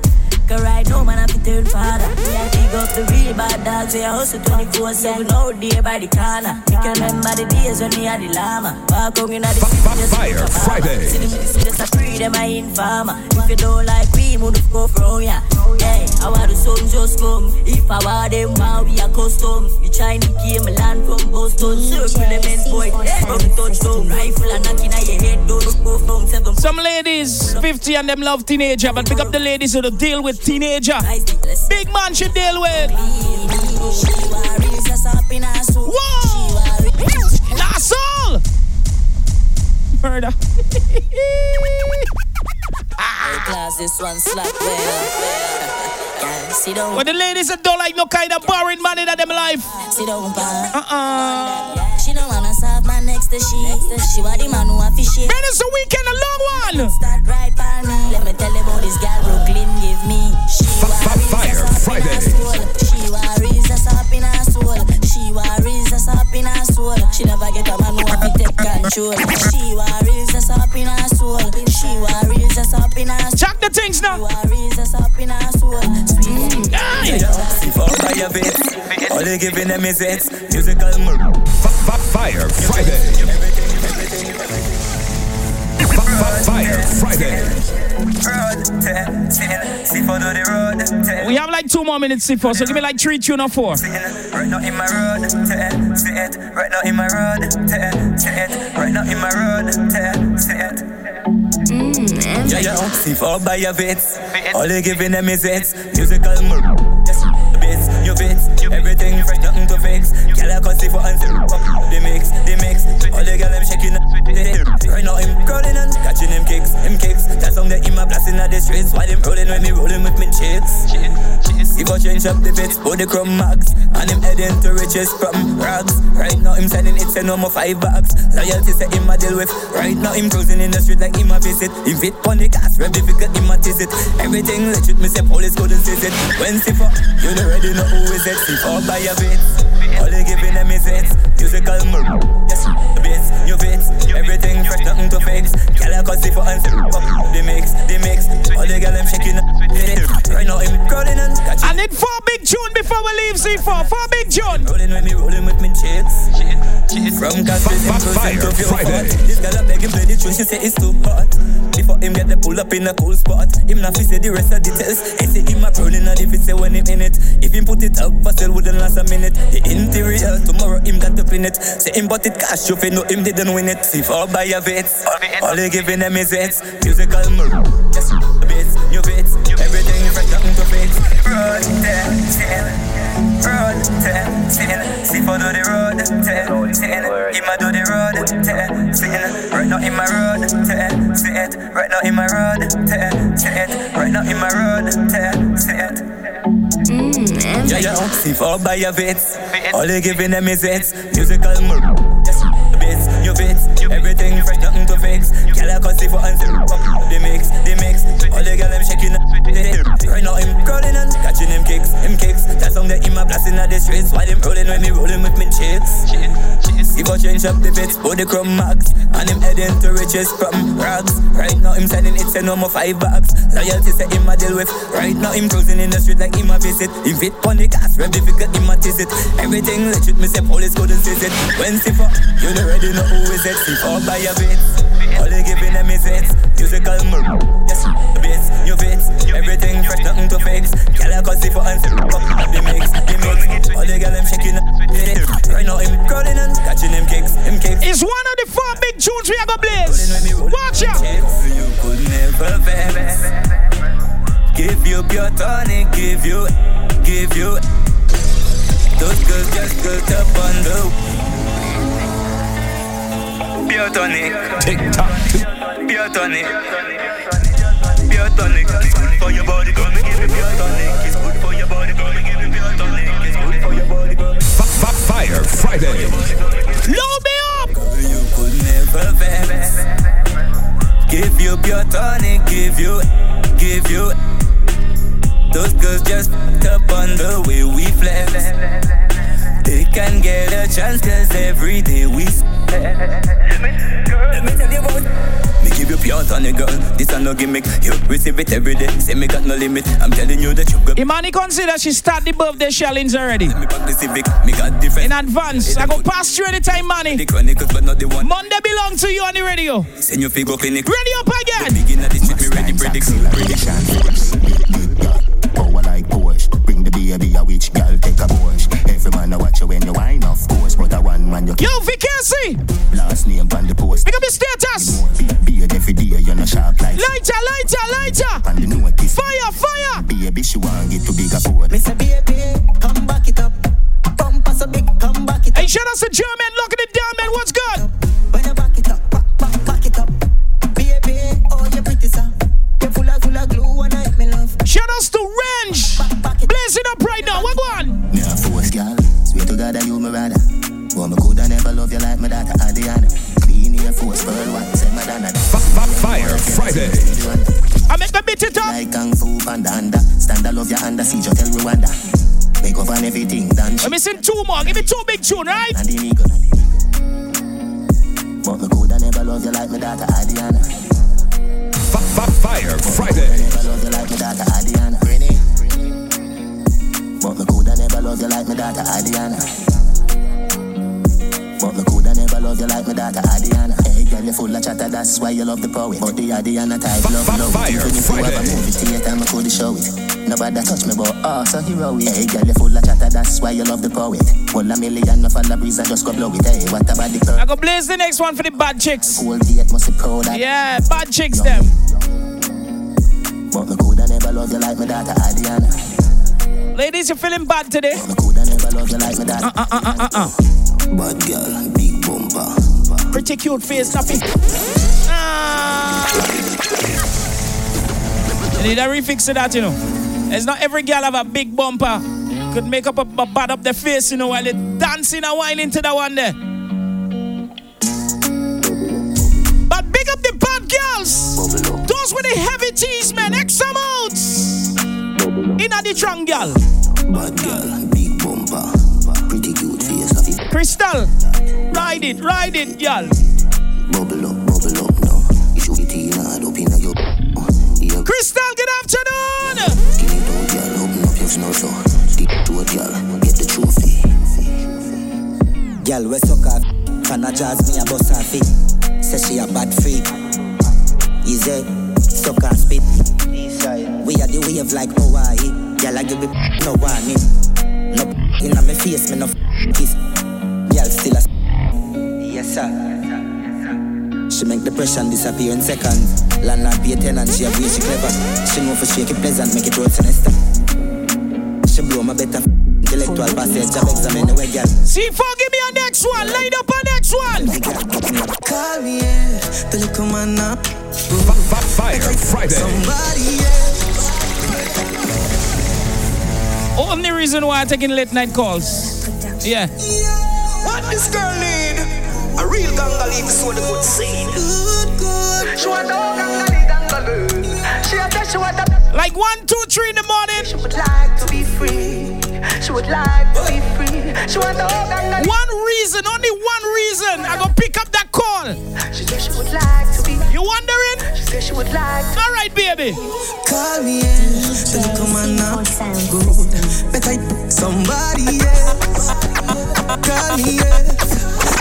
Cause right now, man, I fi turn father. Me, I dig up the real bad dogs. We a hustle 24 7 out there by the corner. You can remember the days when we had the llama. Walk out in the city, just Fire Friday. See the just a free them, I informer. If you don't like we, move the go from ya. Hey, I want the sun just come. If I want them, wow, we are custom. The Chinese came land from Boston. Circle them in boy. From the touchdown. Rifle and knocking at your head. Don't go from seven. Some ladies, 50 and them love teenager, but pick up the ladies who don't deal with teenager. Big man should deal with. Whoa! That's all! Murder. Class, this one slap where See But the ladies that don't like no kind of boring money in them life. sit down, pa. Uh-uh. She don't wanna serve man next to she. She want the man who a fishy. Man, it's a weekend, a long one. Start right by me. Let me tell you about this girl Brooklyn give me. She Fire us up in Friday. She worries us up in her soul. She worries us up in her soul. She never get a man who a fi take control. She worries us up in her soul. She worries us up in her soul. Check the things now. She worries us up in her soul. Aye. If I buy a all they giving them is it. Musical mur- F- F- Fire Friday. F- F- Fire Friday. Road 10, 10, see for the road 10. We have like two more minutes, C4, so give me like three tune or four. Right now in my road, see it. Right now in my road, see it. Right now in my road, see it. Mm, yeah, yeah, see for buy a bits. All they giving them is it. Musical mur- Yes, bits, you bits, everything right, nothing to fix. Girl, I can see for answer. That in my blasting at the streets. Why them rolling when me rolling with me chicks? He go change up the bits, put the crumb max And him heading to riches from rags Right now him selling it, say no more five bags Loyalty say him a deal with Right now him cruising in the street like him a visit Him fit on the gas, rev difficult, him a tease it Everything legit, me say police couldn't seize it When see for, you don't already know who is it See for buy a bit Only giving them is hits. Musical murder. Yes, the beats, new beats. Everything fresh, nothing to fix. Girl, I can see for answer. The mix, the mix. All the girl them shaking. Right now, I'm crawling and catching. I need four big tune before we leave C4. Four big tune. Rolling with me, rolling with me chicks. From Castle to Friday. This girl I beg him play the tune, she say it's too hot. Before him get the pull up in a cool spot, him not fi say the rest of the details. I say him a rolling and if it say when him in it, if him put it up, for sale wouldn't last a minute. The interior tomorrow him got to pin it. Say him bought it cash, you fi know him didn't win it. See for buy your bits, all he giving them is hits. Musical murder, yes, bits, new bits, everything fresh nothing to fix. Road ten, ten, road ten, ten. See for do the road ten, ten. Him a do the road ten, ten. Right now in my road ten, ten. Right now in my road ten, ten. Right now in my road ten, ten. Mm, yeah, yeah, see for buy a bits. All they giving them is hits. Musical murder. New bits. Everything fresh, nothing to fix. Girl, I can see for answer. The mix, the mix. All the girl them shaking. Right now I'm crawling and catching them kicks, them kicks. That song that in my blasting at the streets. Why them rolling with me, rolling with me chicks. If I change up the bits, put the chrome max And him heading to riches from rags. Right now him selling it, say no more five bags Loyalty say him a deal with. Right now him cruising in the street like him a visit. Him fit on the gas, rev difficult, him a tease it. Everything legit, me say police couldn't seize it. When see for, you already know who is it? See for buy a bit All they giving them is hits Musical murder, yes, bits, new bits. Everything fresh, nothing to fix. Girl I can see for answer The mix, the mix. All the girl them shaking Right now him crawling and catching them kicks, them kicks. It's one of the four big tunes we a blaze. Watch out. You could never vex Give you pure tonic, give you, give you. Those girls just up on the Pure tonic Tick tock, Pure tonic Pure tonic It's good for your body, girl, me give you pure tonic It's good for your body, girl, me give you pure tonic It's good for your body, girl Fire Friday. Load me up. You could never vex Give you pure tonic, give you, give you Those girls just up on the way we flex. They can get a chance cause every day we s- Let me tell you about Me give you pure tonic girl, this a no gimmick You receive it every day, say me got no limit I'm telling you that you got Imani consider she start the birthday shellings already. me back the civic, me got different In advance. I go past you anytime, money. The chronicles but not the one Monday belong to you on the radio. Send you figure clinic Ready up again. Begin at the street, me ready predict Prediction Power like Porsche. Bring the baby a witch girl, take a Porsche. Every man a watch you when you wine, of course. But a one man you Yo, Vicky, last name on the post. pick up your status. Beard every day, you're not sharp like. Lighter, lighter, lighter. On the notice. Fire, fire. Baby, she want get to bigger board. Me say baby, come back it up. Bumper so big, come back it up. Hey, shout out to German, locking it down, man. What's good? When you back it up, back, back, back it up. Baby, oh you pretty so. You full of, full of glue and I me love. Shout outs to Range. Blazing up right now. What one? My brother. Boy, me coulda never love you like my daughter Adriana. Clean Air Force, Pearl White, say Madonna. Fire Friday. I make the beat it up. Like Kung Fu Panda under. Stand I love you under siege, you tell Rwanda. Make up on everything done. Let me sing two more. Give me two big tune, right? And the nigga. But me coulda never love you like my daughter Adriana. Fire Friday. Never love you like my daughter Adriana. But me coulda never love you like my daughter Adriana. But me coulda never love you like my daughter Adriana. Hey girl, you full of chatter, that's why you love the poet. But the Adriana type love love. Fire Even if you have a movie theater, me coulda show it. Nobody touch me, but oh, so heroic. Hey girl, you full of chatter, that's why you love the poet. One a million, no fall a breeze, and just go blow it. Hey, what about the girl? I go blaze the next one for the bad chicks. Cold date must be proud of. Yeah, bad chicks them. But me coulda never love you like my daughter Adriana. Ladies, you feeling bad today? Me coulda never love you like my daughter. Uh, uh, uh, uh, uh. Bad girl, big bumper. Pretty cute face, nothing. Ah. You need a refix to that, you know. It's not every girl have a big bumper. Could make up a, a bad up the face, you know, while they dancing and whining to that one there. But big up the bad girls. Those with the heavy tees, man. X amounts. In a the trunk girl. Bad girl, big bumper. Pretty cute face. Crystal, ride it, ride it, y'all. Bubble up, bubble up now. You should be tea hard up in your. Yeah. Crystal, good afternoon. Skinny down, girl, open up your snow so. Stick to it, girl. Get the trophy. Girl, we suck off. Fan a jazz me a bust her feet. Say she a bad freak. Easy, suck her spit. We are the wave like Hawaii. Girl, I give it no warning. No inna me face, me no kiss. Girl, still a yes sir. She make depression disappear in seconds. Land and pay tenant, she a way she clever. She know for shake it pleasant, make it roll sinister. She blow my better intellectual passage, job exam anyway, girl. C4, give me a next one. Line up a next one. Call me, yeah. The little man now. Fire Friday. Somebody else. Only reason why I'm taking late night calls. Yeah. What this girl need? A real ganga leave so the good seed. Good, good. She want all gangali gangalu. She a tell she want a Like one, two, three in the morning. She would like to be free. She would like to be free. She want all gangali. One reason, only one reason. I go pick up that call. She said she would like to be. You wondering? She said she would like to. All right, baby. Call me, yeah. The little man now. Good. Better somebody else. Call me, yeah.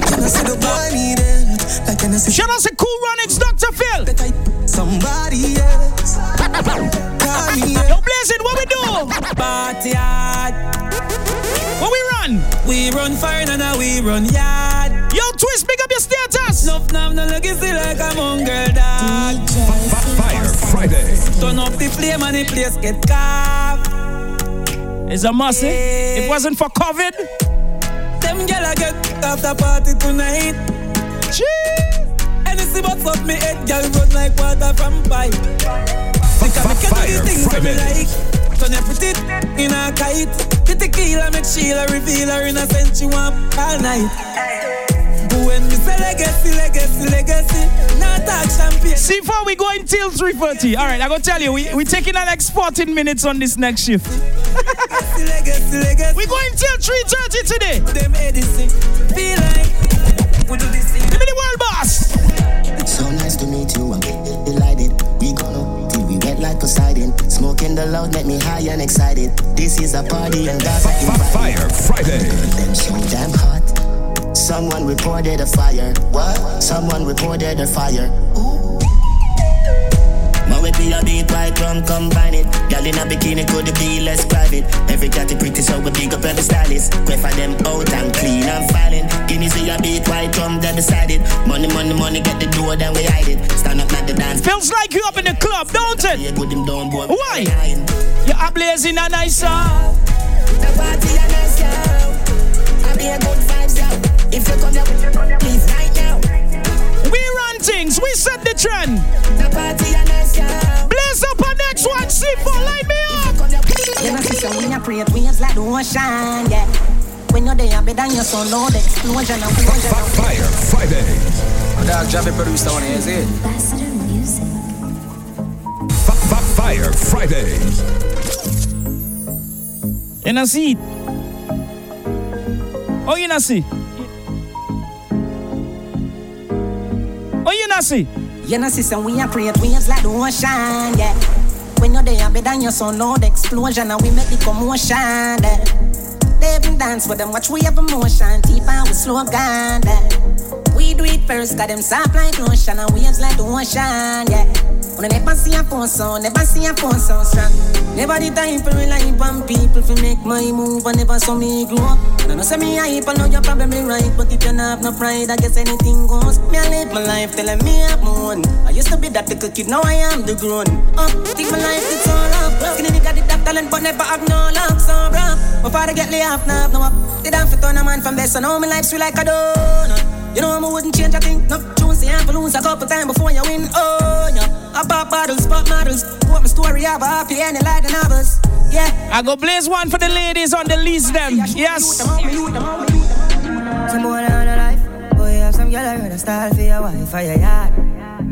Can I see the boy need it? Like can I see Shout out to Cool Runnings, Dr. Phil. somebody else? Call me, yeah. Yo, Blazing, what we do? Party hard. What we run? We run fire and now we run yard. Yo, Twist, pick up your status. Nuff now no look see like a mongrel dog. Fire Friday. Turn up the flame and the place get carved. It's a must. eh? It wasn't for COVID. Them gyal a get after party tonight. Anything but fuck me head, gyal run like water from pipe. Because me can do the things that me like. Turn your pretty in a kite. The tequila make Sheila reveal her innocence. She want all night. Champagne. C4, we going till 3.30. All right, I go tell you, we, we taking an next 14 minutes on this next shift. we going till 3.30 today. Them Edison, feel like we do this thing. Give me the world boss. So nice to meet you, I'm delighted. We gonna till we wet like Poseidon. Smoking the loud make me high and excited. This is a party and that's invited. Fire Friday. Them so damn hot. Someone reported a fire. What? Someone reported a fire. My way be a beat white rum combine it. Girl in a bikini could be less private. Every cat is pretty so we big up every stylist. Quay for them out and clean and filing. Guineas see a beat white rum they beside it. Money, money, money get the door then we hide it. Stand up at the dance. Feels like you up in the club, don't it? Yeah, put them down, boy. Why? You're blazing a nice song. The party a nice yo. I be a good. If you come here, please right now. We run things, we set the trend. The party a nice yo. Blaze up a next one, C4, light me up. You know, sister, when you create waves like the ocean, yeah. When you're there, better than your son, Lord, explosion and explosion. Fire Friday. Dog Javi producer one is it? Fire Friday. You not see it? Oh, you not see? Oh, you know, sister, we are create waves like the ocean, yeah. When you're there, better than your son, Lord, explosion and we make the commotion, yeah. They even dance with them, watch we have emotion, deep and we slow down, yeah. We do it first, got them soft like lotion and waves like the ocean, yeah. I never see a sound, never see a sound strong. Never the time for rely on people to make my move and never saw me grow up. Now, no say me hype, I know you're probably right, but if you not have no pride, I guess anything goes. Me, I live my life telling me I'm own. I used to be that little kid, now I am the grown. Up, think my life it's all up. Skinny nigga did that talent, but never have no luck, so bro. My father get laid off, now no up. They done for turn a man from best, so now my life's sweet like a donut. You know I wouldn't change a thing. No choose the amp lose a couple times before you win. Oh yeah, I pop bottles, pop models. What my story, have a happy ending like the novels. Yeah. I go blaze one for the ladies on the list them. Yes. Some boy on a life. Boy, you have some girl I rather style for your wife or your yard.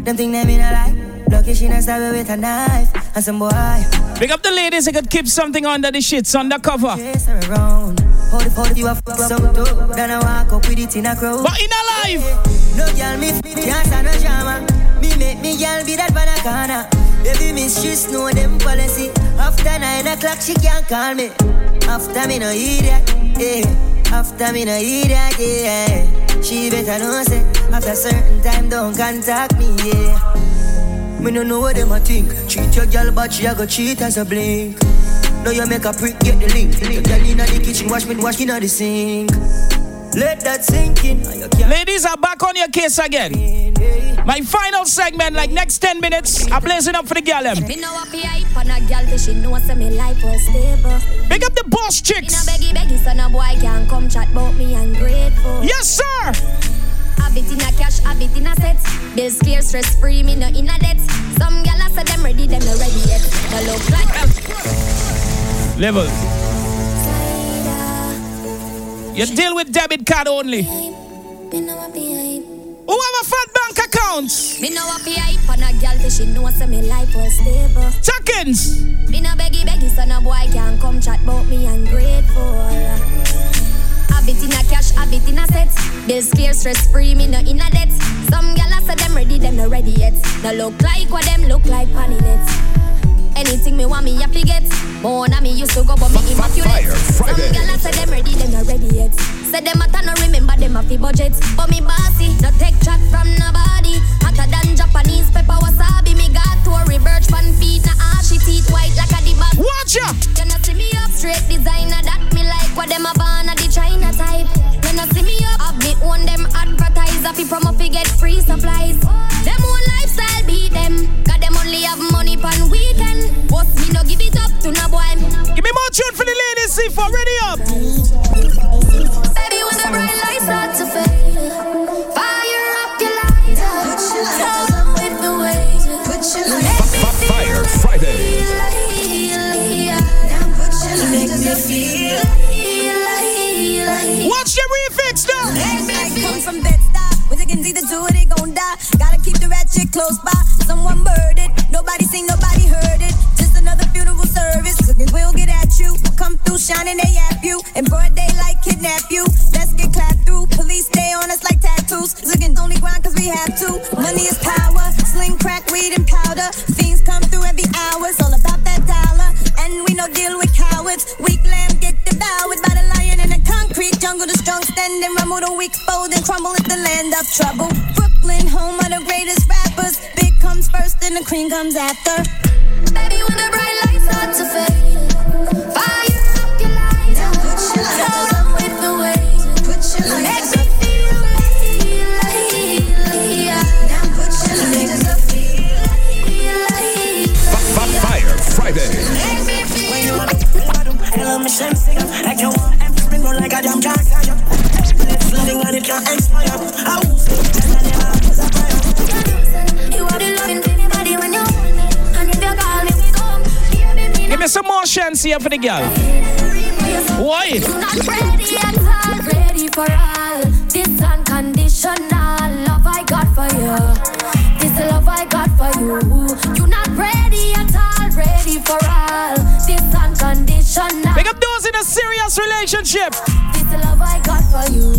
Them think them in a life. Lucky she not stab with a knife. And some boy. Big up the ladies I could keep something under the shits undercover. Chase her around. It, hold it, you a fuck so dope. Then I walk up with it in a crowd. But in a life, no girl me can't stand no drama. Me make me girl be that banana. Baby she know them policy. After nine o'clock she can't call me. After me no hear that, yeah. After me no hear that, yeah. She better know say after certain time don't contact me, yeah. Me no know what them a think. Cheat your girl, but she a go cheat as a blink. Now you make a prick, get the link. Your girl inna the kitchen, wash me, wash inna the sink. Let that sink in. Ladies are back on your case again. My final segment, like next 10 minutes, I'm blazing up for the gal them. Me know a hype on a gal she know say me life was stable. Big up the boss chicks. Me no beggy beggy so no boy can come chat about me ungrateful. Yes sir. Habit in a cash, habit in a set. Bills clear, stress free, me no in a debt. Some gal say them ready, them no ready yet. No look like Level. You deal with debit card only. Who have a fat bank account? Me know a hype on a gal she know say me life was stable. Seconds. Me no beggy beggy so no boy can come chat about me ungrateful. Habit in a cash, habit in a set. Bills clear, stress free, me no in a debt. Some gal say them ready, them no ready yet. No look like what them look like panny nets. Anything me want me happy get. More na me used to go but me immaculate. Some gal say them ready, them no ready yet. Say them matter no remember them a fi budget. But me bossy, no take chat from nobody. Hotter than Japanese pepper wasabi. Me got Tory Burch pan feet, na ashy teeth white like a the bus. Watch ya! You know see me up straight designer that me like what them a born a the China type. You know see me up, have me own them advertiser fi promo fi get free supplies. Them own lifestyle beat them, cause them only have money pan weekend. Boss me no give it up to no boy. Give me more tune for the ladies, see for ready up. Baby, when the bright lights start to fire up your lighter. Tell them with the waves. Put your Fire Friday. Make me feel Watch the refix now. Come from Bed-Stuy, when they can see the two, they gon' die. Gotta keep the ratchet close by. Someone murdered, nobody seen, nobody shining, they yap you. In broad daylight, kidnap you. Let's get clapped through. Police stay on us like tattoos. Looking only grind cause we have to. Money is power. Sling, crack, weed, and powder. Fiends come through every hour. It's all about that dollar. And we no deal with cowards. Weak lamb get devoured by the lion in the concrete jungle. The strong stand and rumble. The weak fold and crumble at the land of trouble. Brooklyn, home of the greatest rappers. Big comes first and the cream comes after. Baby, when the bright lights start to fade, fire the girl. Why? You're not ready at all, ready for all. This unconditional love I got for you. This love I got for you. You're for all. This unconditional. Pick up those in a serious relationship. This love I got for you.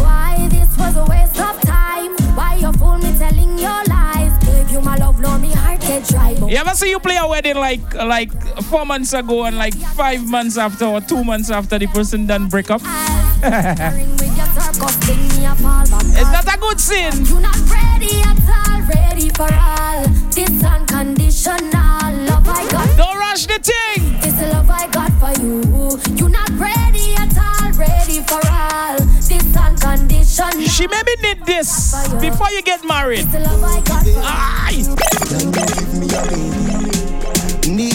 Why this was a waste of time? Why you fool me telling your lies? Gave you my love, now me heart get dry. You ever see you play a wedding like like four months ago and like five months after or two months after the person done break up? with your circus, sting me a. It's not a good sin. You're not ready at all, ready for all. This unconditional love I got. Don't rush the thing. This love I got for you. You're not ready at all, ready for all. This unconditional. She maybe need this before you get married. This love I got for you. Aye.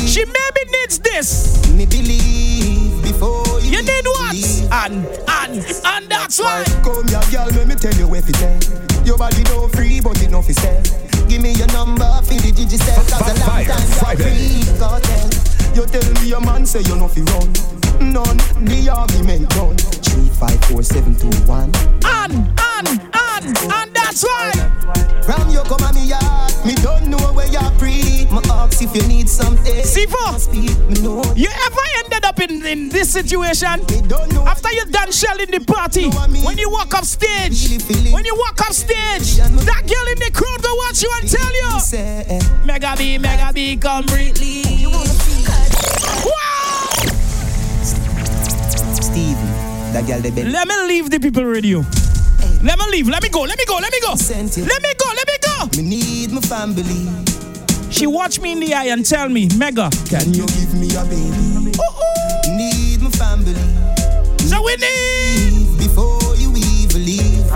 She maybe needs this. Me believe before you, You need what? And and and that's why. Come here, girl, let me tell you what it is. Your body no free, but it no fi sell. Give me your number for the digicel, cause a long time Friday. free cartel. You tell me your man say you no fi run. None, the argument done. Three, five, four, seven, two, one. And and and and that's why. From you come a me yard, me don't know where you're free. My ask if you need something. C4, you ever ended up in, in this situation? After you done shelling the party, when you walk up stage, when you walk up stage, that girl in the crowd go watch you and tell you, Mega B, Mega B, come completely. Stevie, that girl they been. Let me leave the people radio. Let me leave. Let me go. Let me go. Let me go. Let me go. Let me go. Me need my family. She watch me in the eye and tell me, Mega, can you give me a baby? Oh, oh. Need my family. So we need before you even leave.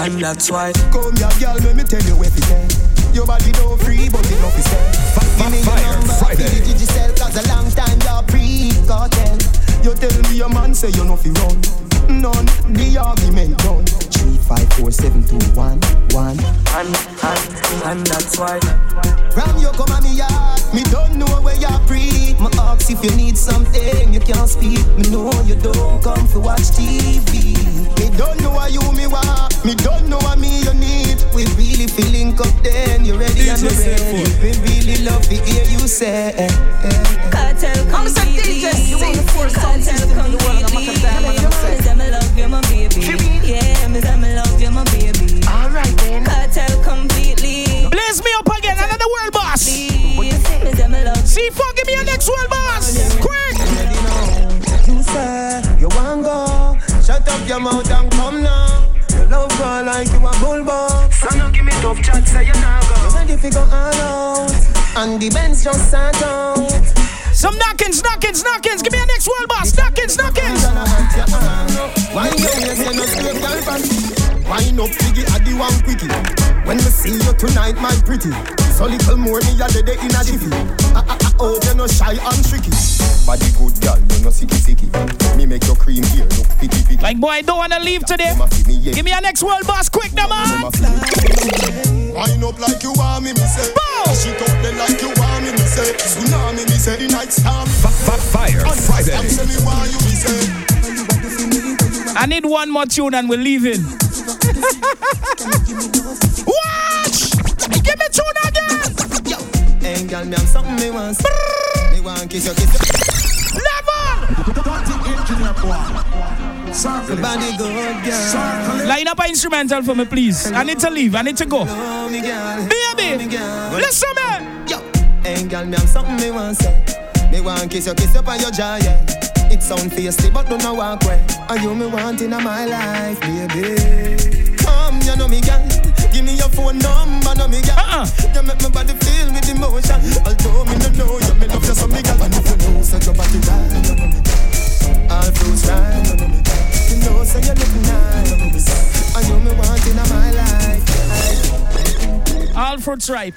And that's why. Come here, girl, let me tell you what it is. Your body don't free, but it no fi sell. Give me your number, Friday. feel it yourself, cause a long time you're pre-cartel. You tell me your man say you no fi run. None, the argument done. Three, five, four, seven, two, one, one. And, and, and that's why. From you come on me yard, me don't know where you're free. Me ask if you need something, you can't speak. Me know you don't come to watch TV. Me don't know why you me want, me don't know what me you need. We really feeling up then, you ready and you ready. We really love to hear you say. eh, eh. Cartel completely. You want the force sound system in the world. I'm a Cause I'm love you, my baby. Yeah, me say me love you, my baby. Me love C4, give me a next world boss. Quick. You say you want go, shut up your mouth and come now. You love her like you a bulldog. So now give me tough chat, say you nah go. You ready fi go all out, and the Benz just start out. Some knockings, knockings, knockings. Give me a next world boss. Knockings, knockings. Why you here say no slave girl pan? Wine up piggy the one quickie. When me see you tonight, my pretty. So little more me a dead in a jiffy. Ah ah ah, oh you no shy and tricky. Body good girl, you no sicky sicky. Me make your cream here look picky picky. Like boy, I don't wanna leave today. Give me a next world boss, quick now, man. Wine up like you want me, me say. She up there like you want me, me say. Tsunami, me say the night. Fire Friday. Tell me why you me say. I need one more tune and we're leaving. Watch! Give me tune again! Yo, Hey, girl, me have something me want. Me want kiss your kiss your. Circle Body good, girl. Line up an instrumental for me, please. I need to leave. I need to go. Baby, listen, man. Yo, hey, girl, me have something me want say. Me want kiss your kiss up on your jaw, yeah. It sound tasty, but don't know walk way. Are you me want in my life, baby? You know me, girl. Give me your phone number, know me, girl. Uh-uh. You make my body feel with emotion. Although me no know you, me love you so me, girl. And if you know, so your body right, you know me, girl. All fruits right, you know me, girl. You know, look nice. You me want in my life? All fruits ripe.